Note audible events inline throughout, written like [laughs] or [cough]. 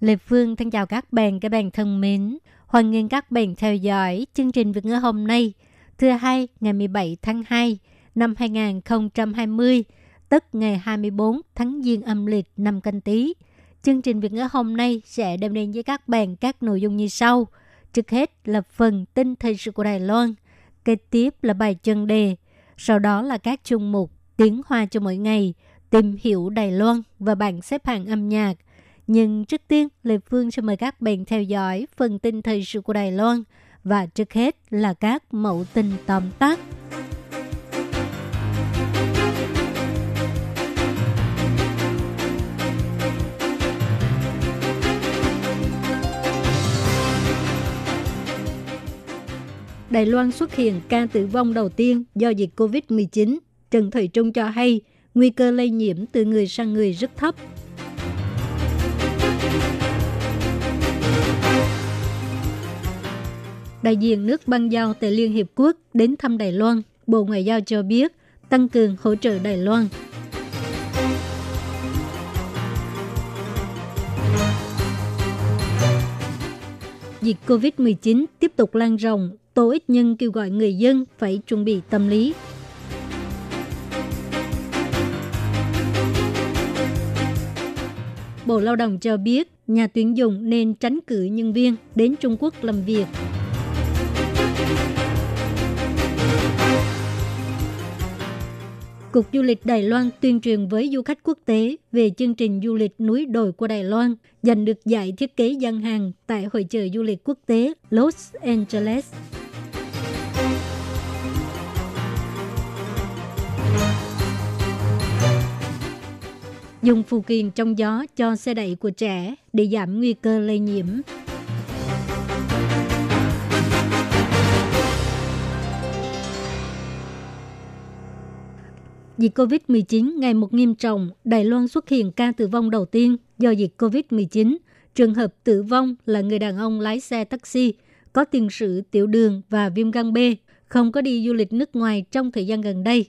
Lê Phương thân chào các bạn, các bạn thân mến. Hoan nghênh các bạn theo dõi chương trình Việt ngữ hôm nay, thứ hai ngày 17 tháng 2 năm 2020, tức ngày 24 tháng Giêng âm lịch năm Canh Tý. Chương trình Việt ngữ hôm nay sẽ đem đến với các bạn các nội dung như sau. Trước hết là phần tin thời sự của Đài Loan, kế tiếp là bài chân đề, sau đó là các chung mục tiếng hoa cho mỗi ngày, tìm hiểu Đài Loan và bảng xếp hạng âm nhạc. Nhưng trước tiên, Lê Phương sẽ mời các bạn theo dõi phần tin thời sự của Đài Loan và trước hết là các mẫu tin tóm tắt. Đài Loan xuất hiện ca tử vong đầu tiên do dịch COVID-19. Trần Thời Trung cho hay nguy cơ lây nhiễm từ người sang người rất thấp. Đại diện nước băng giao tại Liên Hiệp Quốc đến thăm Đài Loan. Bộ Ngoại giao cho biết tăng cường hỗ trợ Đài Loan. Dịch COVID-19 tiếp tục lan rộng, Tổ ích nhân kêu gọi người dân phải chuẩn bị tâm lý. Bộ Lao động cho biết nhà tuyển dụng nên tránh cử nhân viên đến Trung Quốc làm việc. Cục Du lịch Đài Loan tuyên truyền với du khách quốc tế về chương trình du lịch núi đồi của Đài Loan, giành được giải thiết kế gian hàng tại Hội chợ du lịch quốc tế Los Angeles. Dùng phù kiền trong gió cho xe đẩy của trẻ để giảm nguy cơ lây nhiễm. Dịch COVID-19 ngày một nghiêm trọng, Đài Loan xuất hiện ca tử vong đầu tiên do dịch COVID-19. Trường hợp tử vong là người đàn ông lái xe taxi, có tiền sử tiểu đường và viêm gan B, không có đi du lịch nước ngoài trong thời gian gần đây.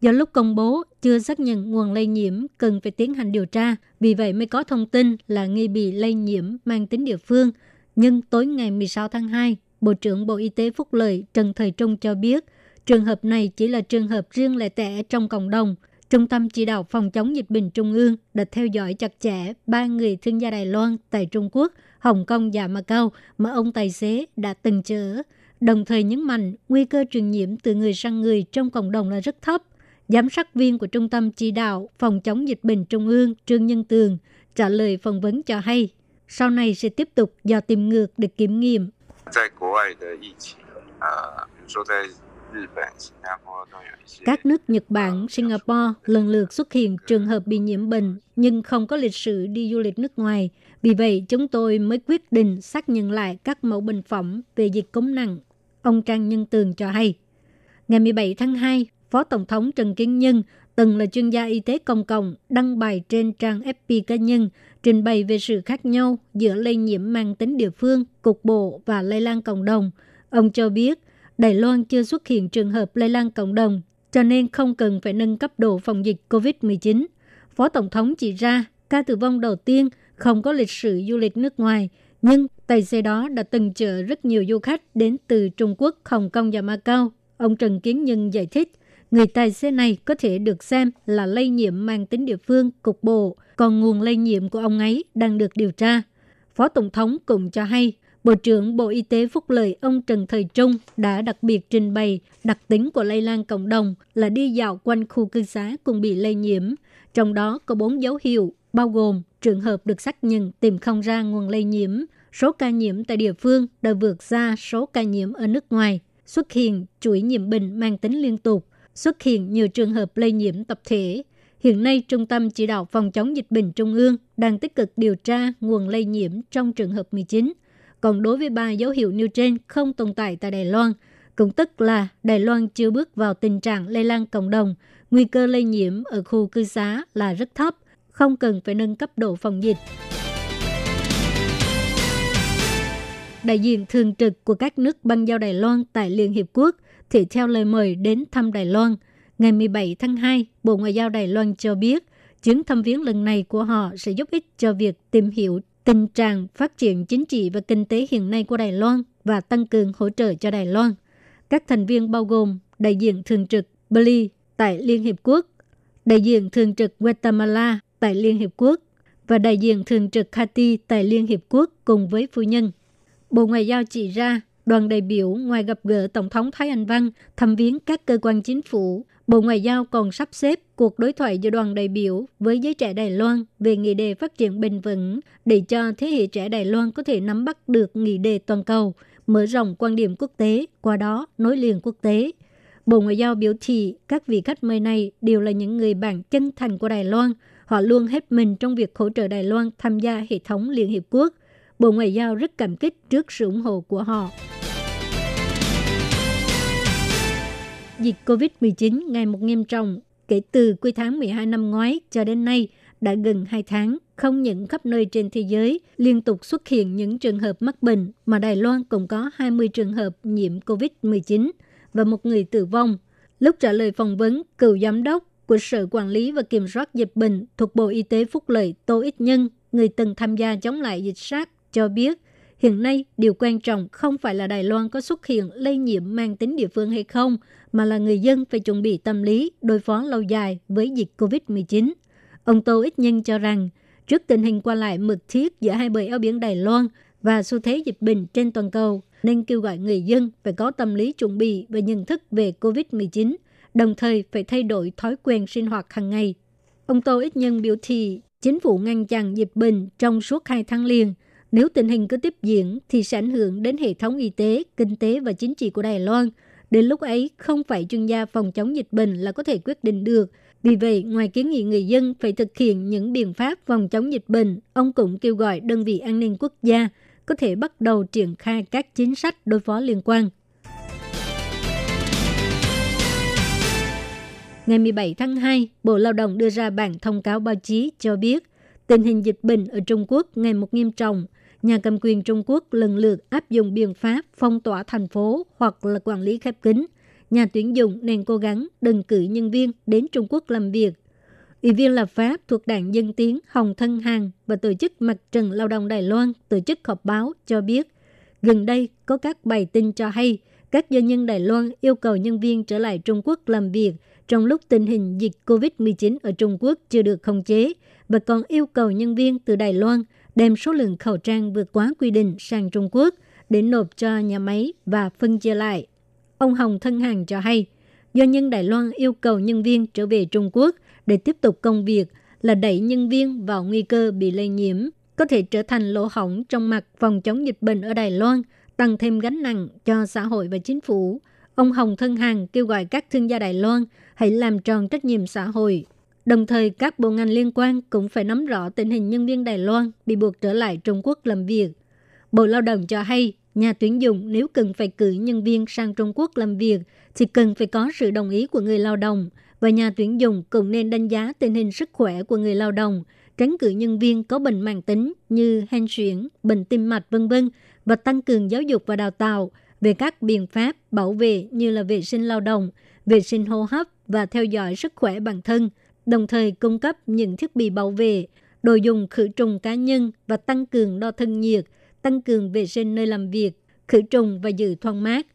Do lúc công bố chưa xác nhận nguồn lây nhiễm cần phải tiến hành điều tra, vì vậy mới có thông tin là nghi bị lây nhiễm mang tính địa phương. Nhưng tối ngày 16 tháng 2, Bộ trưởng Bộ Y tế Phúc Lợi Trần Thời Trung cho biết trường hợp này chỉ là trường hợp riêng lẻ tẻ trong cộng đồng. Trung tâm chỉ đạo phòng chống dịch bệnh Trung ương đã theo dõi chặt chẽ ba người thương gia Đài Loan tại Trung Quốc, Hồng Kông và Macau mà ông tài xế đã từng chở. Đồng thời nhấn mạnh nguy cơ truyền nhiễm từ người sang người trong cộng đồng là rất thấp. Giám sát viên của Trung tâm Chỉ đạo Phòng chống dịch bệnh Trung ương Trương Nhân Tường trả lời phỏng vấn cho hay, sau này sẽ tiếp tục dò tìm ngược để kiểm nghiệm. 在 các nước Nhật Bản, Singapore lần lượt xuất hiện trường hợp bị nhiễm bệnh nhưng không có lịch sử đi du lịch nước ngoài. Vì vậy, chúng tôi mới quyết định xác nhận lại các mẫu bệnh phẩm về dịch cúm nặng. Ông Trang Nhân Tường cho hay. Ngày 17 tháng 2, Phó Tổng thống Trần Kiến Nhân từng là chuyên gia y tế công cộng, đăng bài trên trang FP cá nhân, trình bày về sự khác nhau giữa lây nhiễm mang tính địa phương, cục bộ và lây lan cộng đồng. Ông cho biết, Đài Loan chưa xuất hiện trường hợp lây lan cộng đồng, cho nên không cần phải nâng cấp độ phòng dịch COVID-19. Phó Tổng thống chỉ ra, ca tử vong đầu tiên không có lịch sử du lịch nước ngoài, nhưng tài xế đó đã từng chở rất nhiều du khách đến từ Trung Quốc, Hồng Kông và Macau. Ông Trần Kiến Nhân giải thích, người tài xế này có thể được xem là lây nhiễm mang tính địa phương, cục bộ, còn nguồn lây nhiễm của ông ấy đang được điều tra. Phó Tổng thống cũng cho hay, Bộ trưởng Bộ Y tế Phúc Lợi ông Trần Thời Trung đã đặc biệt trình bày đặc tính của lây lan cộng đồng là đi dạo quanh khu cư xá cùng bị lây nhiễm. Trong đó có bốn dấu hiệu, bao gồm trường hợp được xác nhận tìm không ra nguồn lây nhiễm, số ca nhiễm tại địa phương đã vượt xa số ca nhiễm ở nước ngoài, xuất hiện chuỗi nhiễm bệnh mang tính liên tục, xuất hiện nhiều trường hợp lây nhiễm tập thể, Hiện nay, Trung tâm Chỉ đạo Phòng chống dịch bệnh Trung ương đang tích cực điều tra nguồn lây nhiễm trong trường hợp 19. Còn đối với ba dấu hiệu nêu trên không tồn tại tại Đài Loan, cũng tức là Đài Loan chưa bước vào tình trạng lây lan cộng đồng, nguy cơ lây nhiễm ở khu cư xá là rất thấp, không cần phải nâng cấp độ phòng dịch. Đại diện thường trực của các nước băng giao Đài Loan tại Liên Hiệp Quốc thì theo lời mời đến thăm Đài Loan. Ngày 17 tháng 2, Bộ Ngoại giao Đài Loan cho biết chuyến thăm viếng lần này của họ sẽ giúp ích cho việc tìm hiểu tình trạng phát triển chính trị và kinh tế hiện nay của Đài Loan và tăng cường hỗ trợ cho Đài Loan. Các thành viên bao gồm đại diện thường trực Bali tại Liên Hiệp Quốc, đại diện thường trực Guatemala tại Liên Hiệp Quốc và đại diện thường trực Haiti tại Liên Hiệp Quốc cùng với phu nhân. Bộ Ngoại giao chỉ ra, đoàn đại biểu ngoài gặp gỡ Tổng thống Thái Anh Văn, thăm viếng các cơ quan chính phủ, Bộ Ngoại giao còn sắp xếp cuộc đối thoại giữa đoàn đại biểu với giới trẻ Đài Loan về nghị đề phát triển bền vững để cho thế hệ trẻ Đài Loan có thể nắm bắt được nghị đề toàn cầu, mở rộng quan điểm quốc tế, qua đó nối liền quốc tế. Bộ Ngoại giao biểu thị các vị khách mời này đều là những người bạn chân thành của Đài Loan. Họ luôn hết mình trong việc hỗ trợ Đài Loan tham gia hệ thống Liên Hiệp Quốc. Bộ Ngoại giao rất cảm kích trước sự ủng hộ của họ. Dịch COVID-19 ngày một nghiêm trọng kể từ cuối tháng 12 năm ngoái cho đến nay đã gần 2 tháng, không những khắp nơi trên thế giới liên tục xuất hiện những trường hợp mắc bệnh mà Đài Loan cũng có 20 trường hợp nhiễm COVID-19 và một người tử vong. Lúc trả lời phỏng vấn, cựu giám đốc của Sở Quản lý và Kiểm soát Dịch bệnh thuộc Bộ Y tế Phúc Lợi Tô Ích Nhân, người từng tham gia chống lại dịch sát, cho biết hiện nay điều quan trọng không phải là Đài Loan có xuất hiện lây nhiễm mang tính địa phương hay không, mà là người dân phải chuẩn bị tâm lý đối phó lâu dài với dịch COVID-19. Ông Tô Ích Nhân cho rằng, trước tình hình qua lại mực thiết giữa hai bờ eo biển Đài Loan và xu thế dịch bệnh trên toàn cầu, nên kêu gọi người dân phải có tâm lý chuẩn bị và nhận thức về COVID-19, đồng thời phải thay đổi thói quen sinh hoạt hàng ngày. Ông Tô Ích Nhân biểu thị, chính phủ ngăn chặn dịch bệnh trong suốt hai tháng liền. Nếu tình hình cứ tiếp diễn thì sẽ ảnh hưởng đến hệ thống y tế, kinh tế và chính trị của Đài Loan. Đến lúc ấy, không phải chuyên gia phòng chống dịch bệnh là có thể quyết định được. Vì vậy, ngoài kiến nghị người dân phải thực hiện những biện pháp phòng chống dịch bệnh, ông cũng kêu gọi đơn vị an ninh quốc gia – có thể bắt đầu triển khai các chính sách đối phó liên quan. Ngày 17 tháng 2, Bộ Lao động đưa ra bản thông cáo báo chí cho biết tình hình dịch bệnh ở Trung Quốc ngày một nghiêm trọng. Nhà cầm quyền Trung Quốc lần lượt áp dụng biện pháp phong tỏa thành phố hoặc là quản lý khép kín. Nhà tuyển dụng nên cố gắng đừng cử nhân viên đến Trung Quốc làm việc Ủy viên lập pháp thuộc đảng Dân Tiến Hồng Thân Hằng và tổ chức Mặt trận Lao động Đài Loan tổ chức họp báo cho biết, gần đây có các bài tin cho hay các doanh nhân Đài Loan yêu cầu nhân viên trở lại Trung Quốc làm việc trong lúc tình hình dịch COVID-19 ở Trung Quốc chưa được khống chế và còn yêu cầu nhân viên từ Đài Loan đem số lượng khẩu trang vượt quá quy định sang Trung Quốc để nộp cho nhà máy và phân chia lại. Ông Hồng Thân hàng cho hay, doanh nhân Đài Loan yêu cầu nhân viên trở về Trung Quốc để tiếp tục công việc là đẩy nhân viên vào nguy cơ bị lây nhiễm, có thể trở thành lỗ hổng trong mặt phòng chống dịch bệnh ở Đài Loan, tăng thêm gánh nặng cho xã hội và chính phủ. Ông Hồng Thân hàng kêu gọi các thương gia Đài Loan hãy làm tròn trách nhiệm xã hội. Đồng thời, các bộ ngành liên quan cũng phải nắm rõ tình hình nhân viên Đài Loan bị buộc trở lại Trung Quốc làm việc. Bộ Lao động cho hay, nhà tuyển dụng nếu cần phải cử nhân viên sang Trung Quốc làm việc thì cần phải có sự đồng ý của người lao động – và nhà tuyển dụng cũng nên đánh giá tình hình sức khỏe của người lao động, tránh cử nhân viên có bệnh mạng tính như hen suyễn, bệnh tim mạch vân vân và tăng cường giáo dục và đào tạo về các biện pháp bảo vệ như là vệ sinh lao động, vệ sinh hô hấp và theo dõi sức khỏe bản thân, đồng thời cung cấp những thiết bị bảo vệ, đồ dùng khử trùng cá nhân và tăng cường đo thân nhiệt, tăng cường vệ sinh nơi làm việc, khử trùng và giữ thoáng mát.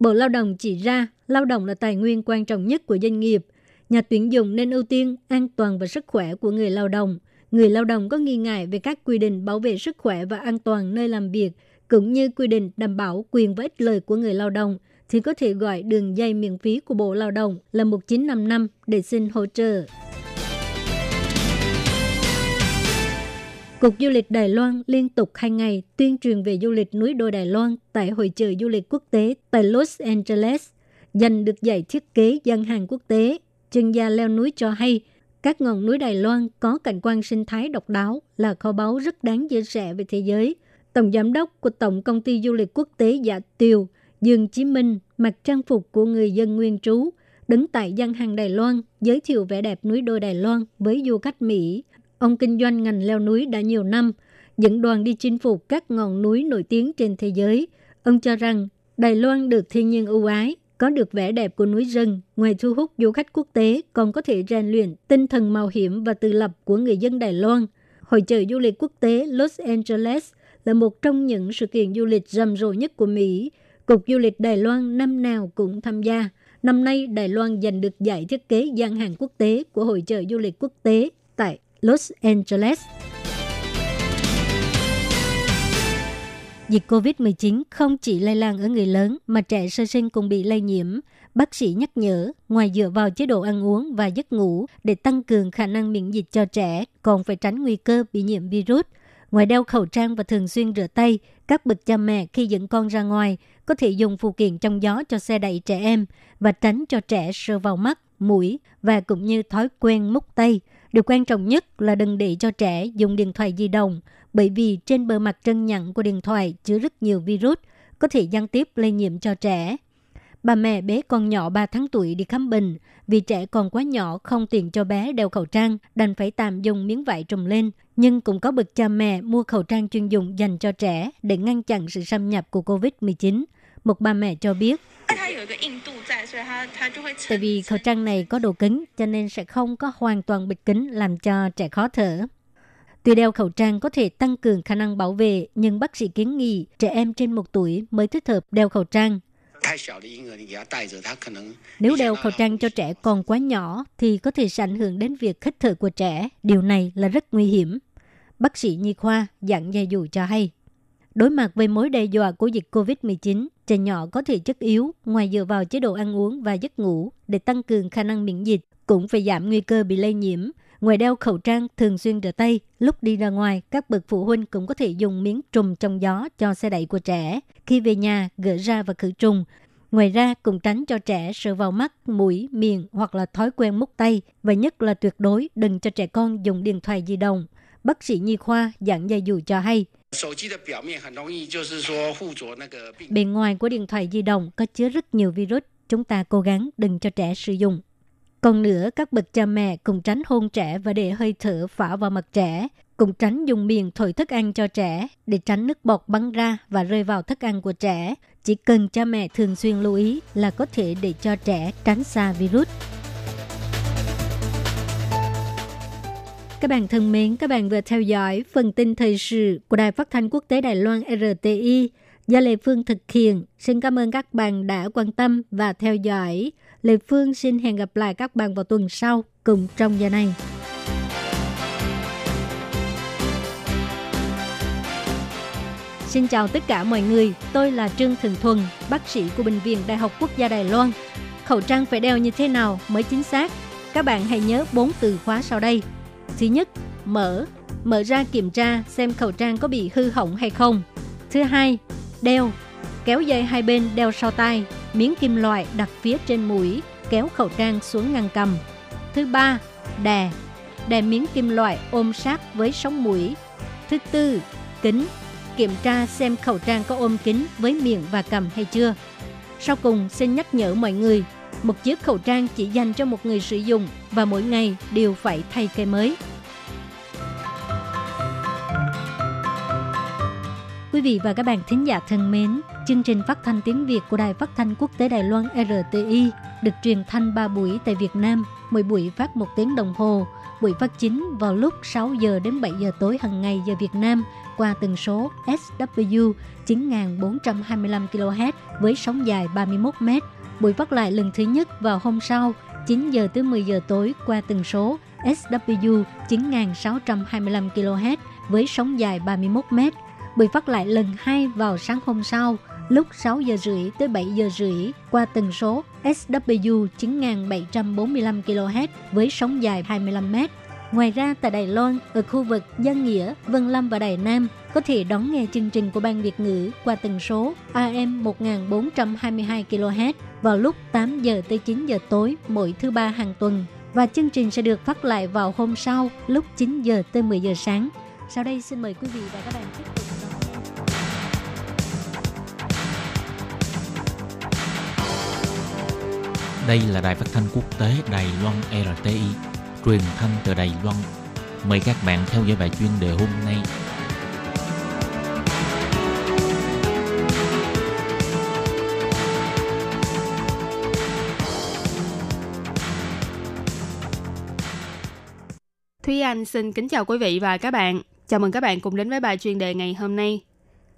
Bộ Lao động chỉ ra, lao động là tài nguyên quan trọng nhất của doanh nghiệp – nhà tuyển dụng nên ưu tiên an toàn và sức khỏe của người lao động. Người lao động có nghi ngại về các quy định bảo vệ sức khỏe và an toàn nơi làm việc, cũng như quy định đảm bảo quyền và ích lợi của người lao động, thì có thể gọi đường dây miễn phí của Bộ Lao động là 1955 để xin hỗ trợ. Cục Du lịch Đài Loan liên tục hai ngày tuyên truyền về du lịch núi đồi Đài Loan tại Hội trợ Du lịch Quốc tế tại Los Angeles, giành được giải thiết kế gian hàng quốc tế chuyên gia leo núi cho hay, Các ngọn núi Đài Loan có cảnh quan sinh thái độc đáo là kho báu rất đáng chia sẻ về thế giới. Tổng giám đốc của Tổng công ty du lịch quốc tế Dạ Tiều, Dương Chí Minh mặc trang phục của người dân nguyên trú, đứng tại gian hàng Đài Loan giới thiệu vẻ đẹp núi đôi Đài Loan với du khách Mỹ. Ông kinh doanh ngành leo núi đã nhiều năm, dẫn đoàn đi chinh phục các ngọn núi nổi tiếng trên thế giới. Ông cho rằng Đài Loan được thiên nhiên ưu ái, có được vẻ đẹp của núi rừng, ngoài thu hút du khách quốc tế còn có thể rèn luyện tinh thần mạo hiểm và tự lập của người dân Đài Loan. Hội trợ du lịch quốc tế Los Angeles là một trong những sự kiện du lịch rầm rộ nhất của Mỹ. Cục Du lịch Đài Loan năm nào cũng tham gia. Năm nay, Đài Loan giành được giải thiết kế gian hàng quốc tế của Hội trợ du lịch quốc tế tại Los Angeles. Dịch COVID-19 không chỉ lây lan ở người lớn mà trẻ sơ sinh cũng bị lây nhiễm. Bác sĩ nhắc nhở, ngoài dựa vào chế độ ăn uống và giấc ngủ để tăng cường khả năng miễn dịch cho trẻ, còn phải tránh nguy cơ bị nhiễm virus. Ngoài đeo khẩu trang và thường xuyên rửa tay, các bậc cha mẹ khi dẫn con ra ngoài có thể dùng phụ kiện trong gió cho xe đẩy trẻ em và tránh cho trẻ sờ vào mắt, mũi và cũng như thói quen múc tay. Điều quan trọng nhất là đừng để cho trẻ dùng điện thoại di động bởi vì trên bề mặt chân nhẵn của điện thoại chứa rất nhiều virus có thể gián tiếp lây nhiễm cho trẻ. Bà mẹ bế con nhỏ 3 tháng tuổi đi khám bệnh vì trẻ còn quá nhỏ không tiện cho bé đeo khẩu trang, đành phải tạm dùng miếng vải trùm lên. Nhưng cũng có bậc cha mẹ mua khẩu trang chuyên dụng dành cho trẻ để ngăn chặn sự xâm nhập của COVID-19. Một bà mẹ cho biết, Tại vì khẩu trang này có độ cứng cho nên sẽ không có hoàn toàn bịt kín làm cho trẻ khó thở. Tuy đeo khẩu trang có thể tăng cường khả năng bảo vệ, nhưng bác sĩ kiến nghị trẻ em trên một tuổi mới thích hợp đeo khẩu trang. Nếu đeo khẩu trang cho trẻ còn quá nhỏ thì có thể sẽ ảnh hưởng đến việc khích thở của trẻ. Điều này là rất nguy hiểm. Bác sĩ nhi khoa dặn dạy dù cho hay. Đối mặt với mối đe dọa của dịch COVID-19, trẻ nhỏ có thể chất yếu ngoài dựa vào chế độ ăn uống và giấc ngủ để tăng cường khả năng miễn dịch, cũng phải giảm nguy cơ bị lây nhiễm. Ngoài đeo khẩu trang, thường xuyên rửa tay, lúc đi ra ngoài, các bậc phụ huynh cũng có thể dùng miếng trùm trong gió cho xe đẩy của trẻ. Khi về nhà, gỡ ra và khử trùng. Ngoài ra, cũng tránh cho trẻ sờ vào mắt, mũi, miệng hoặc là thói quen múc tay. Và nhất là tuyệt đối đừng cho trẻ con dùng điện thoại di động. Bác sĩ nhi khoa giảng dạy dụ cho hay. Bên ngoài của điện thoại di động có chứa rất nhiều virus, chúng ta cố gắng đừng cho trẻ sử dụng. Còn nữa, các bậc cha mẹ cùng tránh hôn trẻ và để hơi thở phả vào mặt trẻ, cùng tránh dùng miệng thổi thức ăn cho trẻ để tránh nước bọt bắn ra và rơi vào thức ăn của trẻ. Chỉ cần cha mẹ thường xuyên lưu ý là có thể để cho trẻ tránh xa virus. Các bạn thân mến, các bạn vừa theo dõi phần tin thời sự của Đài Phát thanh Quốc tế Đài Loan RTI do Lê Phương thực hiện. Xin cảm ơn các bạn đã quan tâm và theo dõi. Lê Phương xin hẹn gặp lại các bạn vào tuần sau cùng trong giờ này. Xin chào tất cả mọi người, tôi là Trương Thường Thuần, bác sĩ của Bệnh viện Đại học Quốc gia Đài Loan. Khẩu trang phải đeo như thế nào mới chính xác? Các bạn hãy nhớ bốn từ khóa sau đây. Thứ nhất, mở. Mở ra kiểm tra xem khẩu trang có bị hư hỏng hay không. Thứ hai, đeo. Kéo dây hai bên đeo sau tay, miếng kim loại đặt phía trên mũi, kéo khẩu trang xuống ngăn cầm. Thứ ba, đè. Đè miếng kim loại ôm sát với sống mũi. Thứ tư, kính. Kiểm tra xem khẩu trang có ôm kính với miệng và cầm hay chưa. Sau cùng, xin nhắc nhở mọi người một chiếc khẩu trang chỉ dành cho một người sử dụng và mỗi ngày đều phải thay cây mới. Quý vị và các bạn thính giả thân mến, chương trình phát thanh tiếng Việt của Đài Phát thanh Quốc tế Đài Loan RTI được truyền thanh 3 buổi tại Việt Nam, mỗi buổi phát một tiếng đồng hồ. Buổi phát chính vào lúc 6 giờ đến 7 giờ tối hàng ngày giờ Việt Nam qua tần số SW 9425 kHz với sóng dài 31 m Buổi phát lại lần thứ nhất vào hôm sau 9 giờ tới 10 giờ tối qua tần số SW 9625 kHz với sóng dài 31 m. Buổi phát lại lần hai vào sáng hôm sau lúc 6 giờ rưỡi tới 7 giờ rưỡi qua tần số SW 9745 kHz với sóng dài 25 m. Ngoài ra tại Đài Loan, ở khu vực Giang Nghĩa, Vân Lâm và Đài Nam có thể đón nghe chương trình của Ban Việt ngữ qua tần số AM 1422 kHz vào lúc 8 giờ tới 9 giờ tối mỗi thứ ba hàng tuần và chương trình sẽ được phát lại vào hôm sau lúc 9 giờ tới 10 giờ sáng. Sau đây xin mời quý vị và các bạn tiếp tục đón Đây là đài phát thanh quốc tế Đài Loan RTI, truyền thanh từ Đài Loan. Mời các bạn theo dõi bài chuyên đề hôm nay. Anh xin kính chào quý vị và các bạn. Chào mừng các bạn cùng đến với bài chuyên đề ngày hôm nay.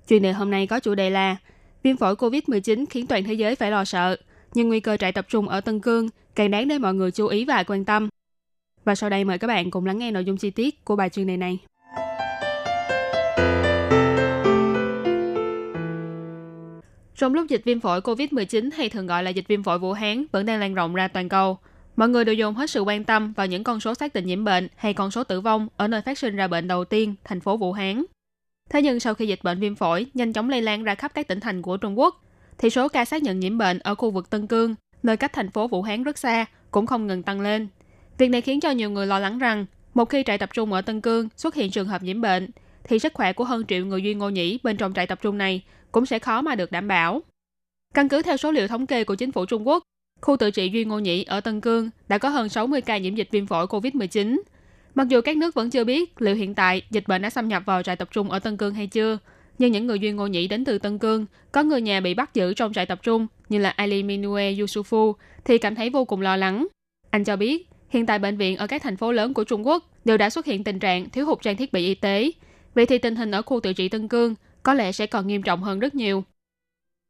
Chuyên đề hôm nay có chủ đề là Viêm phổi COVID-19 khiến toàn thế giới phải lo sợ, nhưng nguy cơ trại tập trung ở Tân Cương càng đáng để mọi người chú ý và quan tâm. Và sau đây mời các bạn cùng lắng nghe nội dung chi tiết của bài chuyên đề này. Trong lúc dịch viêm phổi COVID-19 hay thường gọi là dịch viêm phổi Vũ Hán vẫn đang lan rộng ra toàn cầu, mọi người đều dồn hết sự quan tâm vào những con số xác định nhiễm bệnh hay con số tử vong ở nơi phát sinh ra bệnh đầu tiên, thành phố Vũ Hán. Thế nhưng sau khi dịch bệnh viêm phổi nhanh chóng lây lan ra khắp các tỉnh thành của Trung Quốc, thì số ca xác nhận nhiễm bệnh ở khu vực Tân Cương, nơi cách thành phố Vũ Hán rất xa, cũng không ngừng tăng lên. Việc này khiến cho nhiều người lo lắng rằng, một khi trại tập trung ở Tân Cương xuất hiện trường hợp nhiễm bệnh, thì sức khỏe của hơn triệu người Duy Ngô Nhĩ bên trong trại tập trung này cũng sẽ khó mà được đảm bảo. Căn cứ theo số liệu thống kê của chính phủ Trung Quốc, khu tự trị Duy Ngô Nhĩ ở Tân Cương đã có hơn 60 ca nhiễm dịch viêm phổi COVID-19. Mặc dù các nước vẫn chưa biết liệu hiện tại dịch bệnh đã xâm nhập vào trại tập trung ở Tân Cương hay chưa, nhưng những người Duy Ngô Nhĩ đến từ Tân Cương, có người nhà bị bắt giữ trong trại tập trung như là Ali Minue Yusufu thì cảm thấy vô cùng lo lắng. Anh cho biết, hiện tại bệnh viện ở các thành phố lớn của Trung Quốc đều đã xuất hiện tình trạng thiếu hụt trang thiết bị y tế. Vậy thì tình hình ở khu tự trị Tân Cương có lẽ sẽ còn nghiêm trọng hơn rất nhiều.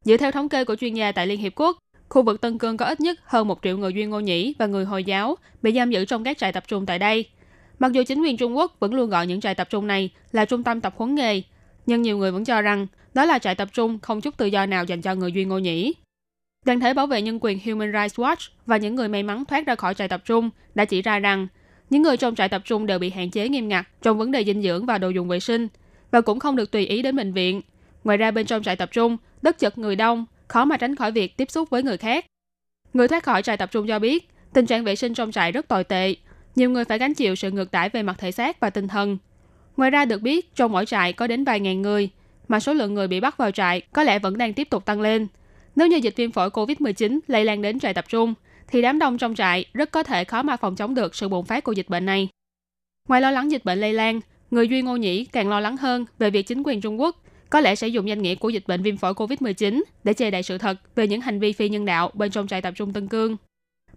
Dựa theo thống kê của chuyên gia tại Liên Hiệp Quốc, khu vực Tân Cương có ít nhất hơn một triệu người Duy Ngô Nhĩ và người Hồi giáo bị giam giữ trong các trại tập trung tại đây. Mặc dù chính quyền Trung Quốc vẫn luôn gọi những trại tập trung này là trung tâm tập huấn nghề, nhưng nhiều người vẫn cho rằng đó là trại tập trung không chút tự do nào dành cho người Duy Ngô Nhĩ. Đoàn thể bảo vệ nhân quyền Human Rights Watch và những người may mắn thoát ra khỏi trại tập trung đã chỉ ra rằng những người trong trại tập trung đều bị hạn chế nghiêm ngặt trong vấn đề dinh dưỡng và đồ dùng vệ sinh và cũng không được tùy ý đến bệnh viện. Ngoài ra bên trong trại tập trung, đất chật người đông, khó mà tránh khỏi việc tiếp xúc với người khác. Người thoát khỏi trại tập trung cho biết, tình trạng vệ sinh trong trại rất tồi tệ. Nhiều người phải gánh chịu sự ngược đãi về mặt thể xác và tinh thần. Ngoài ra được biết, trong mỗi trại có đến vài ngàn người, mà số lượng người bị bắt vào trại có lẽ vẫn đang tiếp tục tăng lên. Nếu như dịch viêm phổi COVID-19 lây lan đến trại tập trung, thì đám đông trong trại rất có thể khó mà phòng chống được sự bùng phát của dịch bệnh này. Ngoài lo lắng dịch bệnh lây lan, người Duy Ngô Nhĩ càng lo lắng hơn về việc chính quyền Trung Quốc có lẽ sẽ dùng danh nghĩa của dịch bệnh viêm phổi COVID-19 để che đậy sự thật về những hành vi phi nhân đạo bên trong trại tập trung Tân Cương.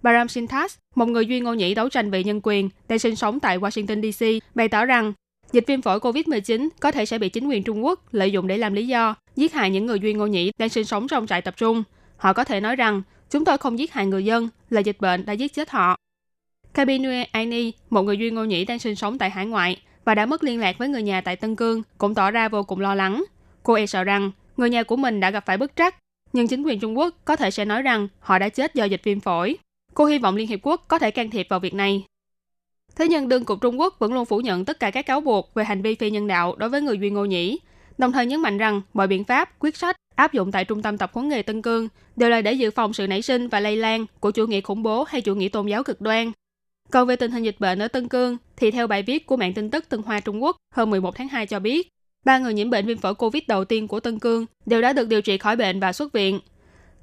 Baram Sintas, một người Duy Ngô Nhĩ đấu tranh vì nhân quyền đang sinh sống tại Washington DC, bày tỏ rằng dịch viêm phổi COVID-19 có thể sẽ bị chính quyền Trung Quốc lợi dụng để làm lý do giết hại những người Duy Ngô Nhĩ đang sinh sống trong trại tập trung. Họ có thể nói rằng chúng tôi không giết hại người dân, là dịch bệnh đã giết chết họ. Kabinue Aini, một người Duy Ngô Nhĩ đang sinh sống tại hải ngoại và đã mất liên lạc với người nhà tại Tân Cương, cũng tỏ ra vô cùng lo lắng. Cô e sợ rằng người nhà của mình đã gặp phải bức trắc, nhưng chính quyền Trung Quốc có thể sẽ nói rằng họ đã chết do dịch viêm phổi. Cô hy vọng Liên Hiệp Quốc có thể can thiệp vào việc này. Thế nhưng đương cục Trung Quốc vẫn luôn phủ nhận tất cả các cáo buộc về hành vi phi nhân đạo đối với người Duy Ngô Nhĩ, đồng thời nhấn mạnh rằng mọi biện pháp, quyết sách áp dụng tại trung tâm tập huấn nghề Tân Cương đều là để dự phòng sự nảy sinh và lây lan của chủ nghĩa khủng bố hay chủ nghĩa tôn giáo cực đoan. Còn về tình hình dịch bệnh ở Tân Cương, thì theo bài viết của mạng tin tức Tân Hoa Trung Quốc hôm 11 tháng 2 cho biết, ba người nhiễm bệnh viêm phổi COVID đầu tiên của Tân Cương đều đã được điều trị khỏi bệnh và xuất viện.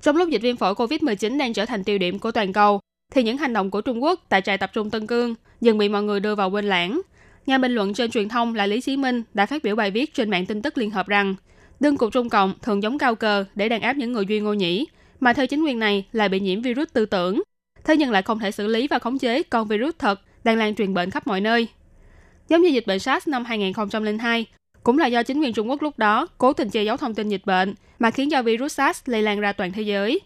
Trong lúc dịch viêm phổi COVID-19 đang trở thành tiêu điểm của toàn cầu, thì những hành động của Trung Quốc tại trại tập trung Tân Cương dần bị mọi người đưa vào quên lãng. Nhà bình luận trên truyền thông là Lý Chí Minh đã phát biểu bài viết trên mạng tin tức Liên Hợp rằng đương cục Trung Cộng thường giống cao cờ để đàn áp những người Duy Ngô Nhĩ, mà theo chính quyền này lại bị nhiễm virus tư tưởng. Thế nhưng lại không thể xử lý và khống chế con virus thật đang lan truyền bệnh khắp mọi nơi. Giống như dịch bệnh SARS năm 2002, cũng là do chính quyền Trung Quốc lúc đó cố tình che giấu thông tin dịch bệnh mà khiến cho virus SARS lây lan ra toàn thế giới.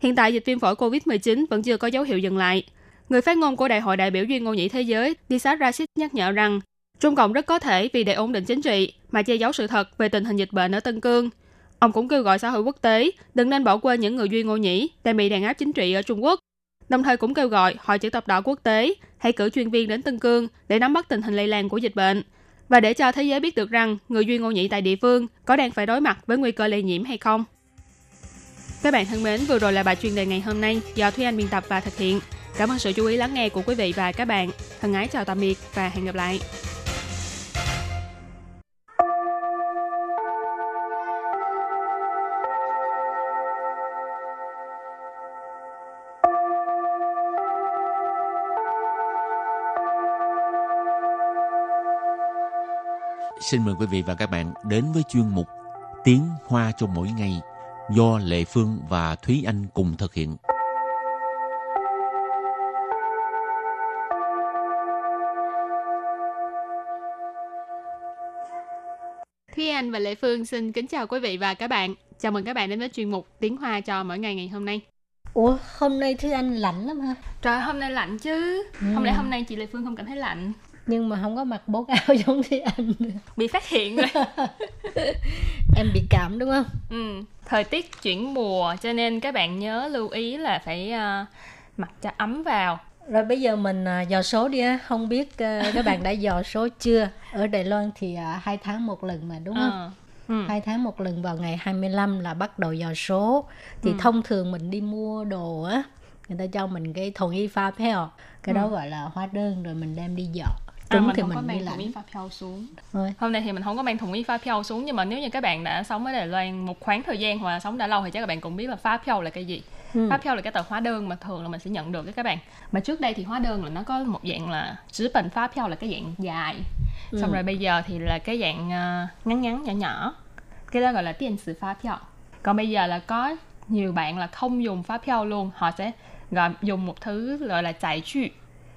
Hiện tại dịch viêm phổi COVID-19 vẫn chưa có dấu hiệu dừng lại. Người phát ngôn của Đại hội đại biểu Duy Ngô Nhĩ Thế giới Disat Rashid nhắc nhở rằng, Trung Cộng rất có thể vì để ổn định chính trị mà che giấu sự thật về tình hình dịch bệnh ở Tân Cương. Ông cũng kêu gọi xã hội quốc tế đừng nên bỏ quên những người Duy Ngô Nhĩ đang bị đàn áp chính trị ở Trung Quốc. Đồng thời cũng kêu gọi Hội chữ thập đỏ quốc tế hãy cử chuyên viên đến Tân Cương để nắm bắt tình hình lây lan của dịch bệnh và để cho thế giới biết được rằng người Duy Ngô Nhĩ tại địa phương có đang phải đối mặt với nguy cơ lây nhiễm hay không. Các bạn thân mến, vừa rồi là bài chuyên đề ngày hôm nay do Thúy Anh biên tập và thực hiện. Cảm ơn sự chú ý lắng nghe của quý vị và các bạn. Thân ái chào tạm biệt và hẹn gặp lại. Xin mời quý vị và các bạn đến với chuyên mục Tiếng Hoa cho mỗi ngày do Lệ Phương và Thúy Anh cùng thực hiện. Thúy Anh và Lệ Phương xin kính chào quý vị và các bạn. Chào mừng các bạn đến với chuyên mục Tiếng Hoa cho mỗi ngày ngày hôm nay. Ủa, hôm nay Thư Anh lạnh lắm ha. Trời hôm nay lạnh chứ. Ừ. Không lẽ hôm nay chị Lệ Phương không cảm thấy lạnh? Nhưng mà không có mặc bố áo [laughs] giống Thư Anh. Bị phát hiện rồi. [laughs] em bị cảm đúng không? ừ. Thời tiết chuyển mùa cho nên các bạn nhớ lưu ý là phải uh, mặc cho ấm vào. Rồi bây giờ mình à, dò số đi á, không biết à, các bạn đã [laughs] dò số chưa? Ở Đài Loan thì à, hai tháng một lần mà đúng không? Ừ. Hai tháng một lần vào ngày 25 là bắt đầu dò số. Thì Ừ. thông thường mình đi mua đồ á, người ta cho mình cái thùng y pha phèo, cái đó gọi là hóa đơn rồi mình đem đi dò. À, mình thì mình mang lãnh. pha phao xuống. Thôi. Hôm nay thì mình không có mang thùng y pha phao xuống nhưng mà nếu như các bạn đã sống ở Đài Loan một khoảng thời gian hoặc là sống đã lâu thì chắc các bạn cũng biết là phá phao là cái gì. Ừ. Phá phao là cái tờ hóa đơn mà thường là mình sẽ nhận được các bạn. Mà trước đây thì hóa đơn là nó có một dạng là chữ bệnh phá phao là cái dạng dài. Xong Ừ. rồi bây giờ thì là cái dạng ờ, ngắn ngắn nhỏ nhỏ. Cái đó gọi là tiền sử phá phao. Còn bây giờ là có nhiều bạn là không dùng phá phao luôn, họ sẽ gọi dùng một thứ gọi là chạy truy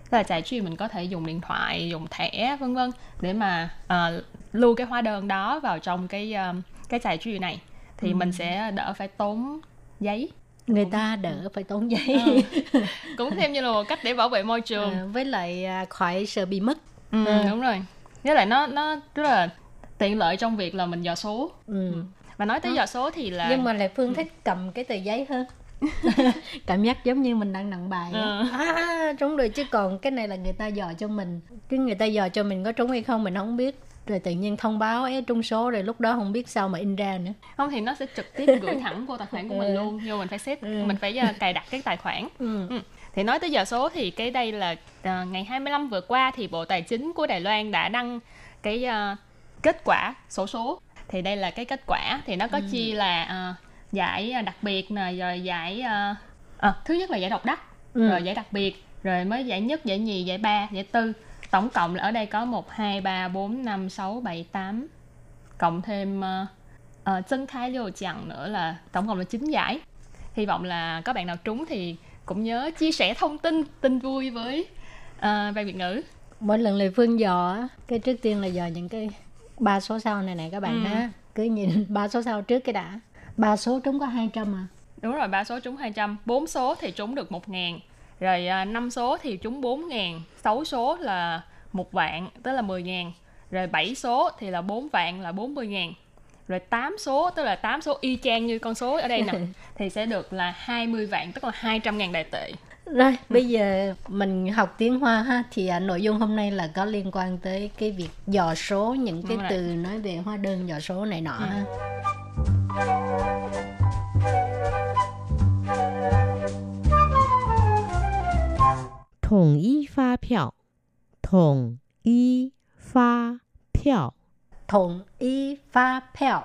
tức là chạy truy mình có thể dùng điện thoại dùng thẻ vân vân để mà ờ, lưu cái hóa đơn đó vào trong cái ờ, cái chạy truy này thì mình sẽ đỡ phải tốn giấy Người ta đỡ phải tốn giấy. Ờ. [laughs] cũng thêm như là một cách để bảo vệ môi [laughs] trường À, với lại à, khỏi sợ bị mất. ừ, ừ. đúng rồi với lại nó nó rất là tiện lợi trong việc là mình dò số Ừ. và nói tới dò số thì là nhưng mà lại phương thích cầm cái tờ giấy hơn [laughs] cảm giác giống như mình đang nặng bài á. Ừ. à, trúng rồi chứ còn cái này là người ta dò cho mình chứ người ta dò cho mình có trúng hay không mình không biết rồi tự nhiên thông báo ấy trúng số rồi lúc đó không biết sao mà in ra nữa không thì nó sẽ trực tiếp gửi [laughs] thẳng vô tài khoản của mình Ừ. luôn nhưng mà mình phải set Ừ. mình phải ờ, cài đặt cái tài khoản ừ. Ừ. Thì nói tới giờ số thì cái đây là à, ngày 25 vừa qua thì Bộ Tài chính của Đài Loan đã đăng cái à, kết quả sổ số. Thì đây là cái kết quả thì nó có chia là à, giải à, đặc biệt nè rồi giải à, à, thứ nhất là giải độc đắc Ừ. rồi giải đặc biệt rồi mới giải nhất giải nhì giải ba giải tư. Tổng cộng là ở đây có 1 2 3 4 5 6 7 8 cộng thêm uh, chân khai liêu chẳng nữa là tổng cộng là 9 giải. Hy vọng là các bạn nào trúng thì cũng nhớ chia sẻ thông tin tin vui với uh, ban Việt ngữ. Mỗi lần lệ phương dò cái trước tiên là dò những cái ba số sau này này các bạn Ừ. ha. Cứ nhìn ba số sau trước cái đã ba số trúng có 200 à? Đúng rồi ba số trúng 200 bốn số thì trúng được 1 ngàn. Rồi uh, 5 số thì trúng 4 ngàn. 6 số là một vạn tức là 10 ngàn. Rồi 7 số thì là 4 vạn là 40 ngàn. Rồi 8 số tức là 8 số y chang như con số ở đây nè [laughs] thì sẽ được là 20 vạn tức là 200 ngàn đại tệ. Rồi, bây giờ mình học tiếng Hoa ha thì à, nội dung hôm nay là có liên quan tới cái việc dò số những cái từ nói về hóa đơn dò số này nọ ha. “统一发票”，统一发票， Thuận y pha phèo.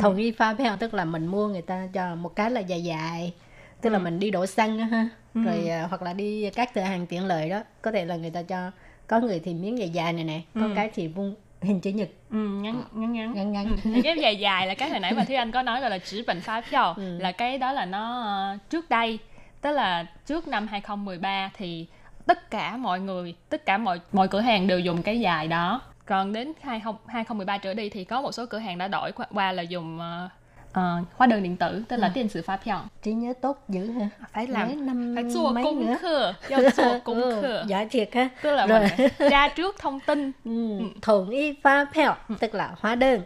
Thuận y pha phèo tức là mình mua người ta cho một cái là dài dài tức là mình đi đổ xăng á ha rồi à, hoặc là đi các cửa hàng tiện lợi đó có thể là người ta cho có người thì miếng dài dài này nè có cái thì vuông hình chữ nhật. Ừ, ngắn ngắn ngắn. ngắn ngắn. Ừ, cái dài dài là cái hồi nãy mà Thúy Anh có nói gọi là chữ bệnh phá phiếu Ừ. là cái đó là nó ờ, trước đây tức là trước năm 2013 thì tất cả mọi người tất cả mọi mọi cửa hàng đều dùng cái dài đó. Còn đến 20 2013 trở đi thì có một số cửa hàng đã đổi qua, qua là dùng ờ, uh, hóa đơn điện tử tức là ừ. tiền sử phát 票 trí nhớ tốt dữ hả phải làm Mấy năm phải chùa công nữa. khờ do chùa công khờ dạ thiệt ha. Tức là rồi. ra trước thông tin. Ừ. ừ. thống y phát 票 tức là hóa đơn.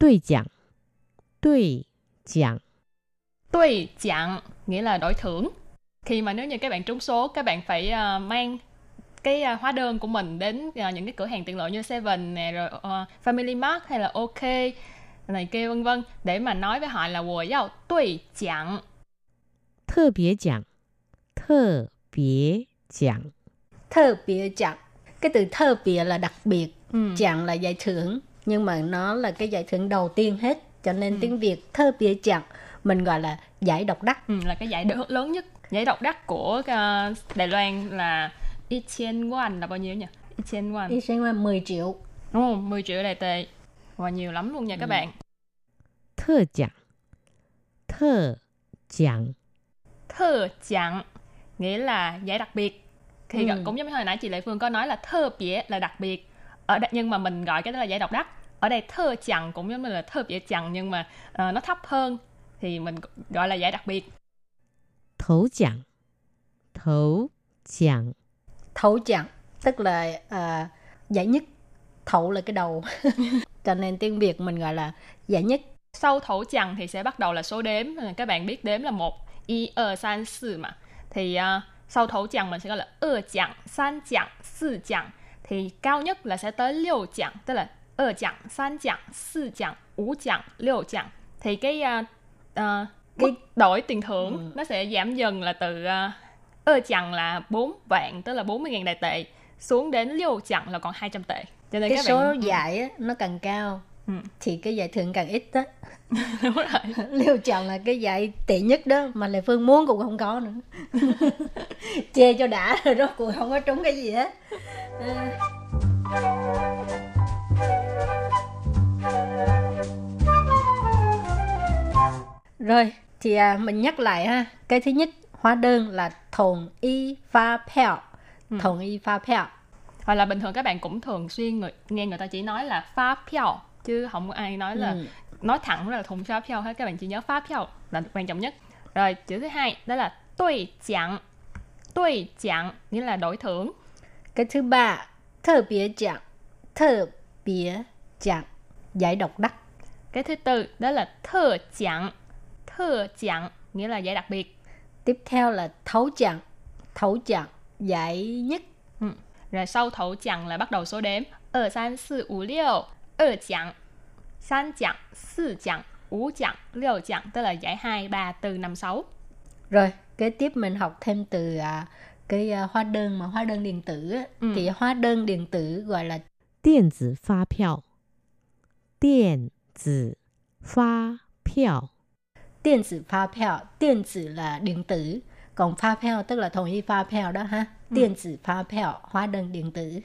Đối giảng đối giảng đối giảng nghĩa là đổi thưởng. Khi mà nếu như các bạn trúng số các bạn phải uh, mang cái uh, hóa đơn của mình đến uh, những cái cửa hàng tiện lợi như Seven nè rồi uh, Family Mart hay là OK này kia vân vân để mà nói với họ là 我要兑奖特别奖，特 别奖， thơ bịa chặng cái từ thơ bịa là đặc biệt Ừ. chặng là giải thưởng nhưng mà nó là cái giải thưởng đầu tiên hết cho nên tiếng việt thơ bịa chặng mình gọi là giải độc đắc Ừ, là cái giải đỡ- lớn nhất giải độc đắc của ờ, Đài Loan là 1000 won là bao nhiêu nhỉ? 1000 won. y sinh là 10 triệu Đúng không? 10 triệu đài tệ. Wow, nhiều lắm luôn nha các ừ. bạn. Thơ giảng Thơ giảng Thơ giảng Nghĩa là giải đặc biệt. Thì ừ. cũng giống như hồi nãy chị Lệ Phương có nói là thơ bỉa là đặc biệt. ở đây, Nhưng mà mình gọi cái đó là giải độc đắc. Ở đây thơ chẳng cũng giống như là thơ bỉa chẳng nhưng mà uh, nó thấp hơn. Thì mình gọi là giải đặc biệt. Thấu chẳng Thấu chẳng Thấu chẳng Tức là uh, giải nhất thấu là cái đầu. [laughs] Cho nên tiếng việt mình gọi là giải nhất. Sau thổ chằng thì sẽ bắt đầu là số đếm. Các bạn biết đếm là một y ơ san sư mà. Thì uh, sau thổ chằng mình sẽ gọi là ơ chằng san chằng sư chằng. Thì cao nhất là sẽ tới liêu chằng tức là ơ chằng san chằng sư chằng ngũ chằng liêu chằng. Thì cái uh, uh, cái đổi tiền thưởng nó sẽ giảm dần là từ uh, ơ chằng là 4 vạn tức là 40.000 đài tệ xuống đến liêu chằng là còn 200 tệ cho nên cái số bạn giải á, nó càng cao Ừ. thì cái giải thưởng càng ít đó [laughs] đúng rồi. [laughs] Liêu chọn là cái giải tệ nhất đó mà lệ phương muốn cũng không có nữa. [laughs] Chê cho đã rồi rốt cuộc không có trúng cái gì hết. À. rồi thì à, mình nhắc lại ha. Cái thứ nhất hóa đơn là thùng y pha peo thùng y pha peo hoặc là bình thường các bạn cũng thường xuyên người, nghe người ta chỉ nói là phá piao chứ không có ai nói là Ừ. nói thẳng là thùng phá piao hết. Các bạn chỉ nhớ phá piao là quan trọng nhất. Rồi chữ thứ hai đó là tùy chẳng tùy chẳng nghĩa là đổi thưởng. Cái thứ ba thơ bịa chẳng thơ bịa chẳng giải độc đắc. Cái thứ tư đó là thơ chẳng thơ chẳng nghĩa là giải đặc biệt. Tiếp theo là thấu chẳng thấu chẳng giải nhất rồi sau 头讲 là bắt đầu số đếm ở san sư ủ liêu ở tức là giải hai ba từ năm sáu。Rồi kế tiếp mình học thêm từ à, cái à, hóa đơn mà hóa đơn điện tử ừ. thì hóa đơn điện tử gọi là điện tử phát phiếu điện tử phát phiếu điện tử phát phiếu điện tử là điện tử còn phát phiếu tức là thống y phát phiếu đó ha điện tử pha peo hóa đơn điện tử.